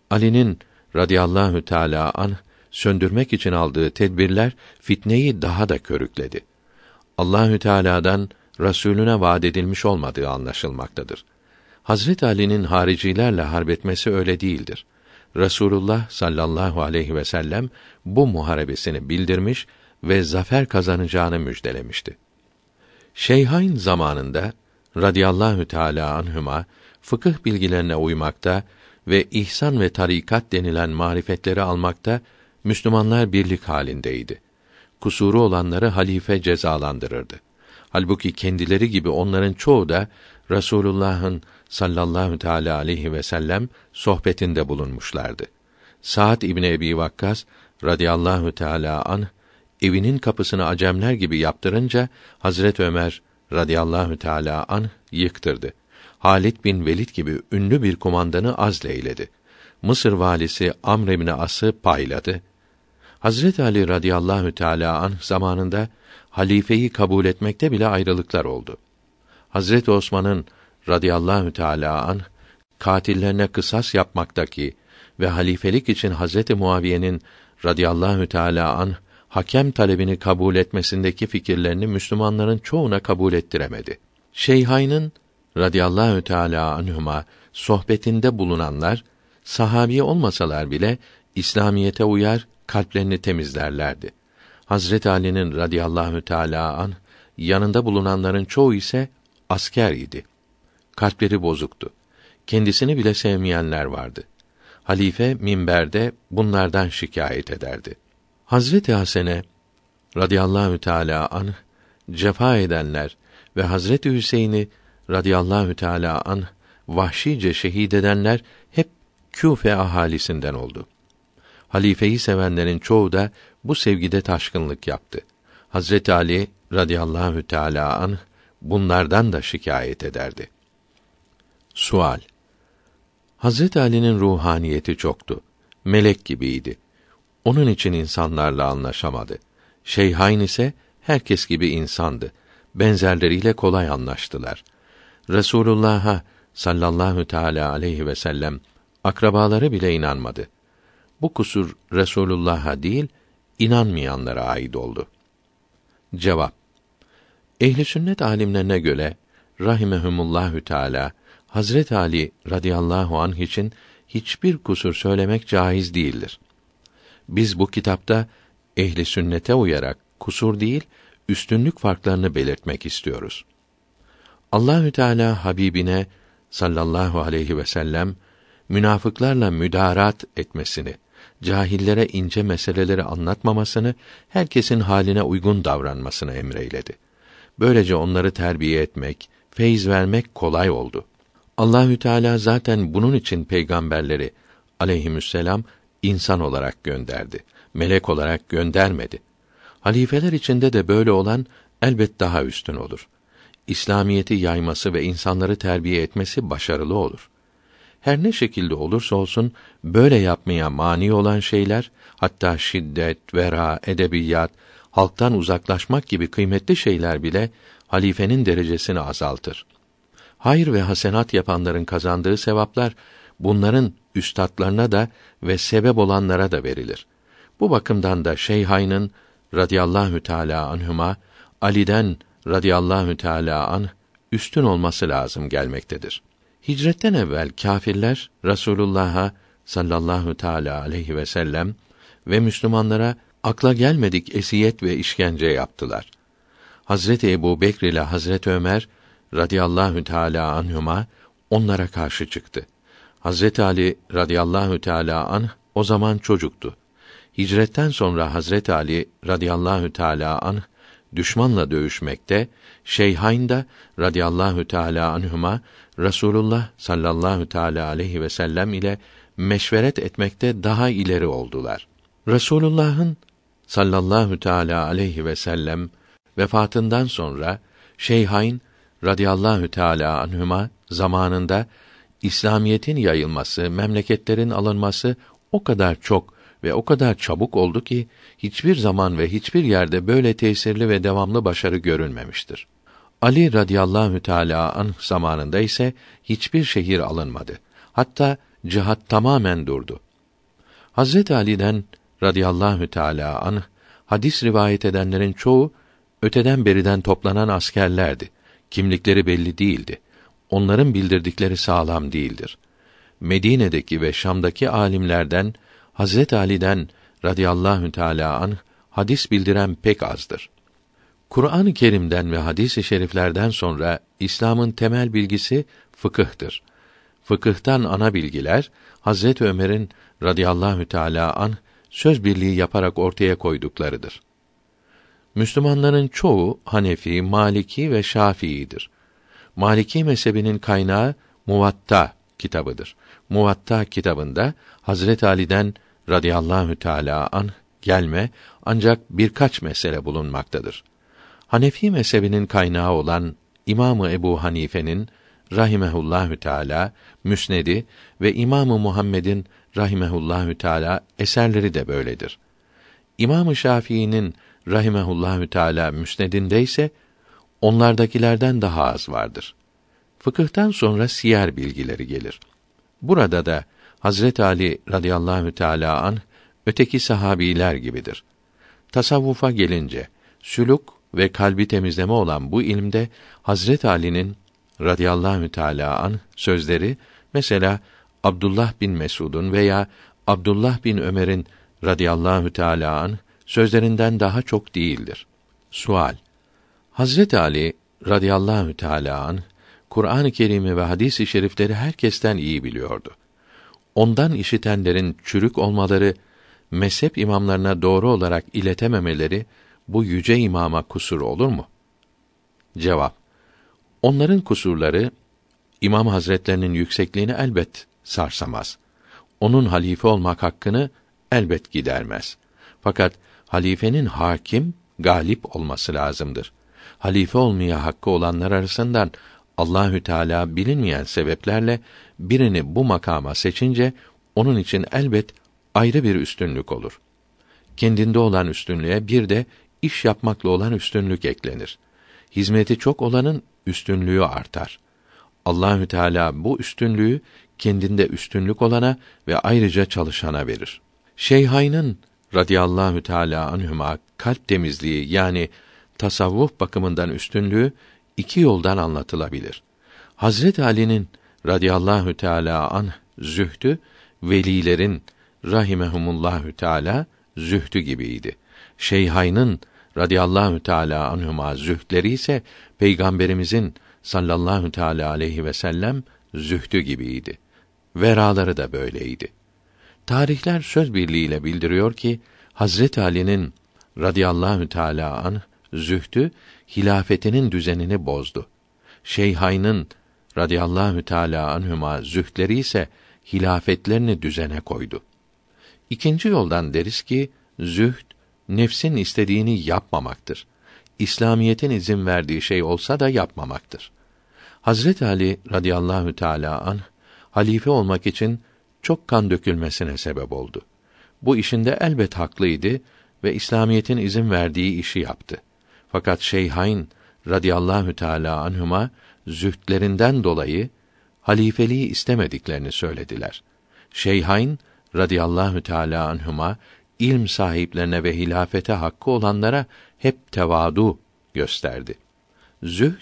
Ali'nin radıyallahu teala an söndürmek için aldığı tedbirler fitneyi daha da körükledi. Allahü Teala'dan Resulüne vaad edilmiş olmadığı anlaşılmaktadır. Hazret Ali'nin haricilerle harbetmesi öyle değildir. Resulullah sallallahu aleyhi ve sellem bu muharebesini bildirmiş ve zafer kazanacağını müjdelemişti. Şeyhain zamanında radıyallahu teala anhuma fıkıh bilgilerine uymakta ve ihsan ve tarikat denilen marifetleri almakta Müslümanlar birlik halindeydi. Kusuru olanları halife cezalandırırdı. Halbuki kendileri gibi onların çoğu da Resulullah'ın sallallahu teala aleyhi ve sellem sohbetinde bulunmuşlardı. Sa'd İbni Ebi Vakkas radıyallahu teala an evinin kapısını acemler gibi yaptırınca Hazret Ömer radıyallahu teala an yıktırdı. Halit bin Velid gibi ünlü bir kumandanı azleyledi. Mısır valisi Amr ibn As'ı payladı. Hazret Ali radıyallahu teala an zamanında halifeyi kabul etmekte bile ayrılıklar oldu. Hazret Osman'ın radıyallahu teala an katillerine kısas yapmaktaki ve halifelik için Hazreti Muaviye'nin radıyallahu teala an hakem talebini kabul etmesindeki fikirlerini Müslümanların çoğuna kabul ettiremedi. Şeyhayn'ın radıyallahu teala anhuma sohbetinde bulunanlar sahabi olmasalar bile İslamiyete uyar, kalplerini temizlerlerdi. Hazret Ali'nin radıyallahu teala an yanında bulunanların çoğu ise asker idi. Kalpleri bozuktu. Kendisini bile sevmeyenler vardı. Halife minberde bunlardan şikayet ederdi. Hazreti Hasene radıyallahu teala an cefa edenler ve Hazreti Hüseyin'i radıyallahu teala an vahşice şehit edenler hep Küfe ahalisinden oldu. Halifeyi sevenlerin çoğu da bu sevgide taşkınlık yaptı. Hazreti Ali radıyallahu teala an bunlardan da şikayet ederdi. Sual Hazreti Ali'nin ruhaniyeti çoktu. Melek gibiydi. Onun için insanlarla anlaşamadı. Şeyhayn ise herkes gibi insandı. Benzerleriyle kolay anlaştılar. Resulullah'a sallallahu teala aleyhi ve sellem akrabaları bile inanmadı. Bu kusur Resulullah'a değil, inanmayanlara ait oldu. Cevap Ehli sünnet alimlerine göre rahimehumullahü teala Hazret Ali radıyallahu anh için hiçbir kusur söylemek caiz değildir. Biz bu kitapta ehli sünnete uyarak kusur değil, üstünlük farklarını belirtmek istiyoruz. Allahü Teala Habibine sallallahu aleyhi ve sellem münafıklarla müdarat etmesini, cahillere ince meseleleri anlatmamasını, herkesin haline uygun davranmasını emreyledi. Böylece onları terbiye etmek, feyz vermek kolay oldu. Allahü Teala zaten bunun için peygamberleri aleyhisselam insan olarak gönderdi. Melek olarak göndermedi. Halifeler içinde de böyle olan elbet daha üstün olur. İslamiyeti yayması ve insanları terbiye etmesi başarılı olur. Her ne şekilde olursa olsun böyle yapmaya mani olan şeyler, hatta şiddet, vera, edebiyat, halktan uzaklaşmak gibi kıymetli şeyler bile halifenin derecesini azaltır. Hayır ve hasenat yapanların kazandığı sevaplar bunların üstadlarına da ve sebep olanlara da verilir. Bu bakımdan da Şeyhayn'ın radıyallahu teala anhuma Ali'den radıyallahu teala an üstün olması lazım gelmektedir. Hicretten evvel kâfirler Resulullah'a sallallahu teala aleyhi ve sellem ve Müslümanlara akla gelmedik esiyet ve işkence yaptılar. Hazreti Ebu Bekr ile Hazreti Ömer radıyallahu teala anhuma onlara karşı çıktı. Hazreti Ali radıyallahu teala anh o zaman çocuktu. Hicretten sonra Hazreti Ali radıyallahu teala anh düşmanla dövüşmekte, Şeyhayn da radıyallahu teala anhuma Rasulullah sallallahu teala aleyhi ve sellem ile meşveret etmekte daha ileri oldular. Resulullah'ın sallallahu teala aleyhi ve sellem vefatından sonra Şeyhayn radıyallahu teala anhuma zamanında İslamiyetin yayılması, memleketlerin alınması o kadar çok ve o kadar çabuk oldu ki hiçbir zaman ve hiçbir yerde böyle tesirli ve devamlı başarı görülmemiştir. Ali radıyallahu teala anh zamanında ise hiçbir şehir alınmadı. Hatta cihat tamamen durdu. Hazret Ali'den radıyallahu teala anh hadis rivayet edenlerin çoğu öteden beriden toplanan askerlerdi. Kimlikleri belli değildi. Onların bildirdikleri sağlam değildir. Medine'deki ve Şam'daki alimlerden Hazret Ali'den radıyallahu teala anh hadis bildiren pek azdır. Kur'an-ı Kerim'den ve hadis-i şeriflerden sonra İslam'ın temel bilgisi fıkıhtır. Fıkıhtan ana bilgiler Hazret Ömer'in radıyallahu teala anh söz birliği yaparak ortaya koyduklarıdır. Müslümanların çoğu Hanefi, Maliki ve Şafii'dir. Maliki mezhebinin kaynağı Muvatta kitabıdır. Muvatta kitabında Hazret Ali'den radıyallahu teala an gelme ancak birkaç mesele bulunmaktadır. Hanefi mezhebinin kaynağı olan İmamı Ebu Hanife'nin rahimehullahü teala Müsnedi ve İmamı Muhammed'in rahimehullahü teala eserleri de böyledir. İmamı Şafii'nin rahimehullahü teala Müsnedinde ise onlardakilerden daha az vardır. Fıkıhtan sonra siyer bilgileri gelir. Burada da Hazret Ali radıyallahu teala an öteki sahabiler gibidir. Tasavvufa gelince süluk ve kalbi temizleme olan bu ilimde Hazret Ali'nin radıyallahu teala an sözleri mesela Abdullah bin Mesud'un veya Abdullah bin Ömer'in radıyallahu teala an sözlerinden daha çok değildir. Sual Hazret Ali radıyallahu teala an Kur'an-ı Kerim'i ve hadis-i şerifleri herkesten iyi biliyordu. Ondan işitenlerin çürük olmaları, mezhep imamlarına doğru olarak iletememeleri bu yüce imama kusur olur mu? Cevap: Onların kusurları İmam Hazretlerinin yüksekliğini elbet sarsamaz. Onun halife olmak hakkını elbet gidermez. Fakat halifenin hakim, galip olması lazımdır. Halife olmaya hakkı olanlar arasından Allahü Teala bilinmeyen sebeplerle birini bu makama seçince onun için elbet ayrı bir üstünlük olur. Kendinde olan üstünlüğe bir de iş yapmakla olan üstünlük eklenir. Hizmeti çok olanın üstünlüğü artar. Allahü Teala bu üstünlüğü kendinde üstünlük olana ve ayrıca çalışana verir. Şeyhayn'ın radıyallahu teala anhuma kalp temizliği yani tasavvuf bakımından üstünlüğü iki yoldan anlatılabilir. Hazret Ali'nin radıyallahu teala an zühdü velilerin rahimehumullahü teala zühdü gibiydi. Şeyhayn'ın radıyallahu teala anhuma zühdleri ise peygamberimizin sallallahu teala aleyhi ve sellem zühdü gibiydi. Veraları da böyleydi. Tarihler söz birliğiyle bildiriyor ki Hazret Ali'nin radıyallahu teala an zühdü hilafetinin düzenini bozdu. Şeyhayn'ın radıyallahu teala anhuma zühdleri ise hilafetlerini düzene koydu. İkinci yoldan deriz ki zühd nefsin istediğini yapmamaktır. İslamiyetin izin verdiği şey olsa da yapmamaktır. Hazret Ali radıyallahu teala an halife olmak için çok kan dökülmesine sebep oldu. Bu işinde elbet haklıydı ve İslamiyetin izin verdiği işi yaptı. Fakat Şeyhain radıyallahu teala anhuma zühtlerinden dolayı halifeliği istemediklerini söylediler. Şeyhain radıyallahu teala anhuma ilm sahiplerine ve hilafete hakkı olanlara hep tevadu gösterdi. Zühd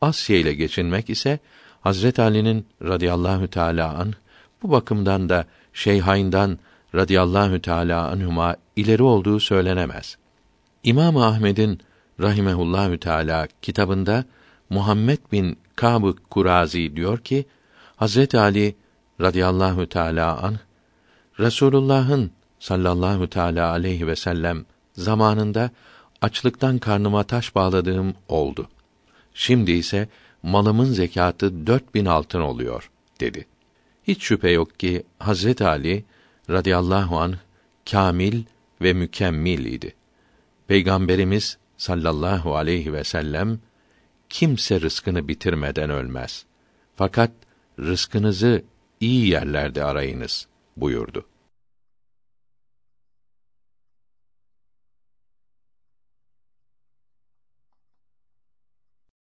Asya ile geçinmek ise Hazret Ali'nin radıyallahu teala an bu bakımdan da Şeyhain'dan radıyallahu teala anhuma ileri olduğu söylenemez. İmam Ahmed'in rahimehullahü teala kitabında Muhammed bin Kâb Kurazi diyor ki Hazret Ali radıyallahu teala an Resulullah'ın sallallahu teala aleyhi ve sellem zamanında açlıktan karnıma taş bağladığım oldu. Şimdi ise malımın zekatı dört bin altın oluyor dedi. Hiç şüphe yok ki Hazret Ali radıyallahu an kamil ve mükemmel idi. Peygamberimiz sallallahu aleyhi ve sellem kimse rızkını bitirmeden ölmez. Fakat rızkınızı iyi yerlerde arayınız buyurdu.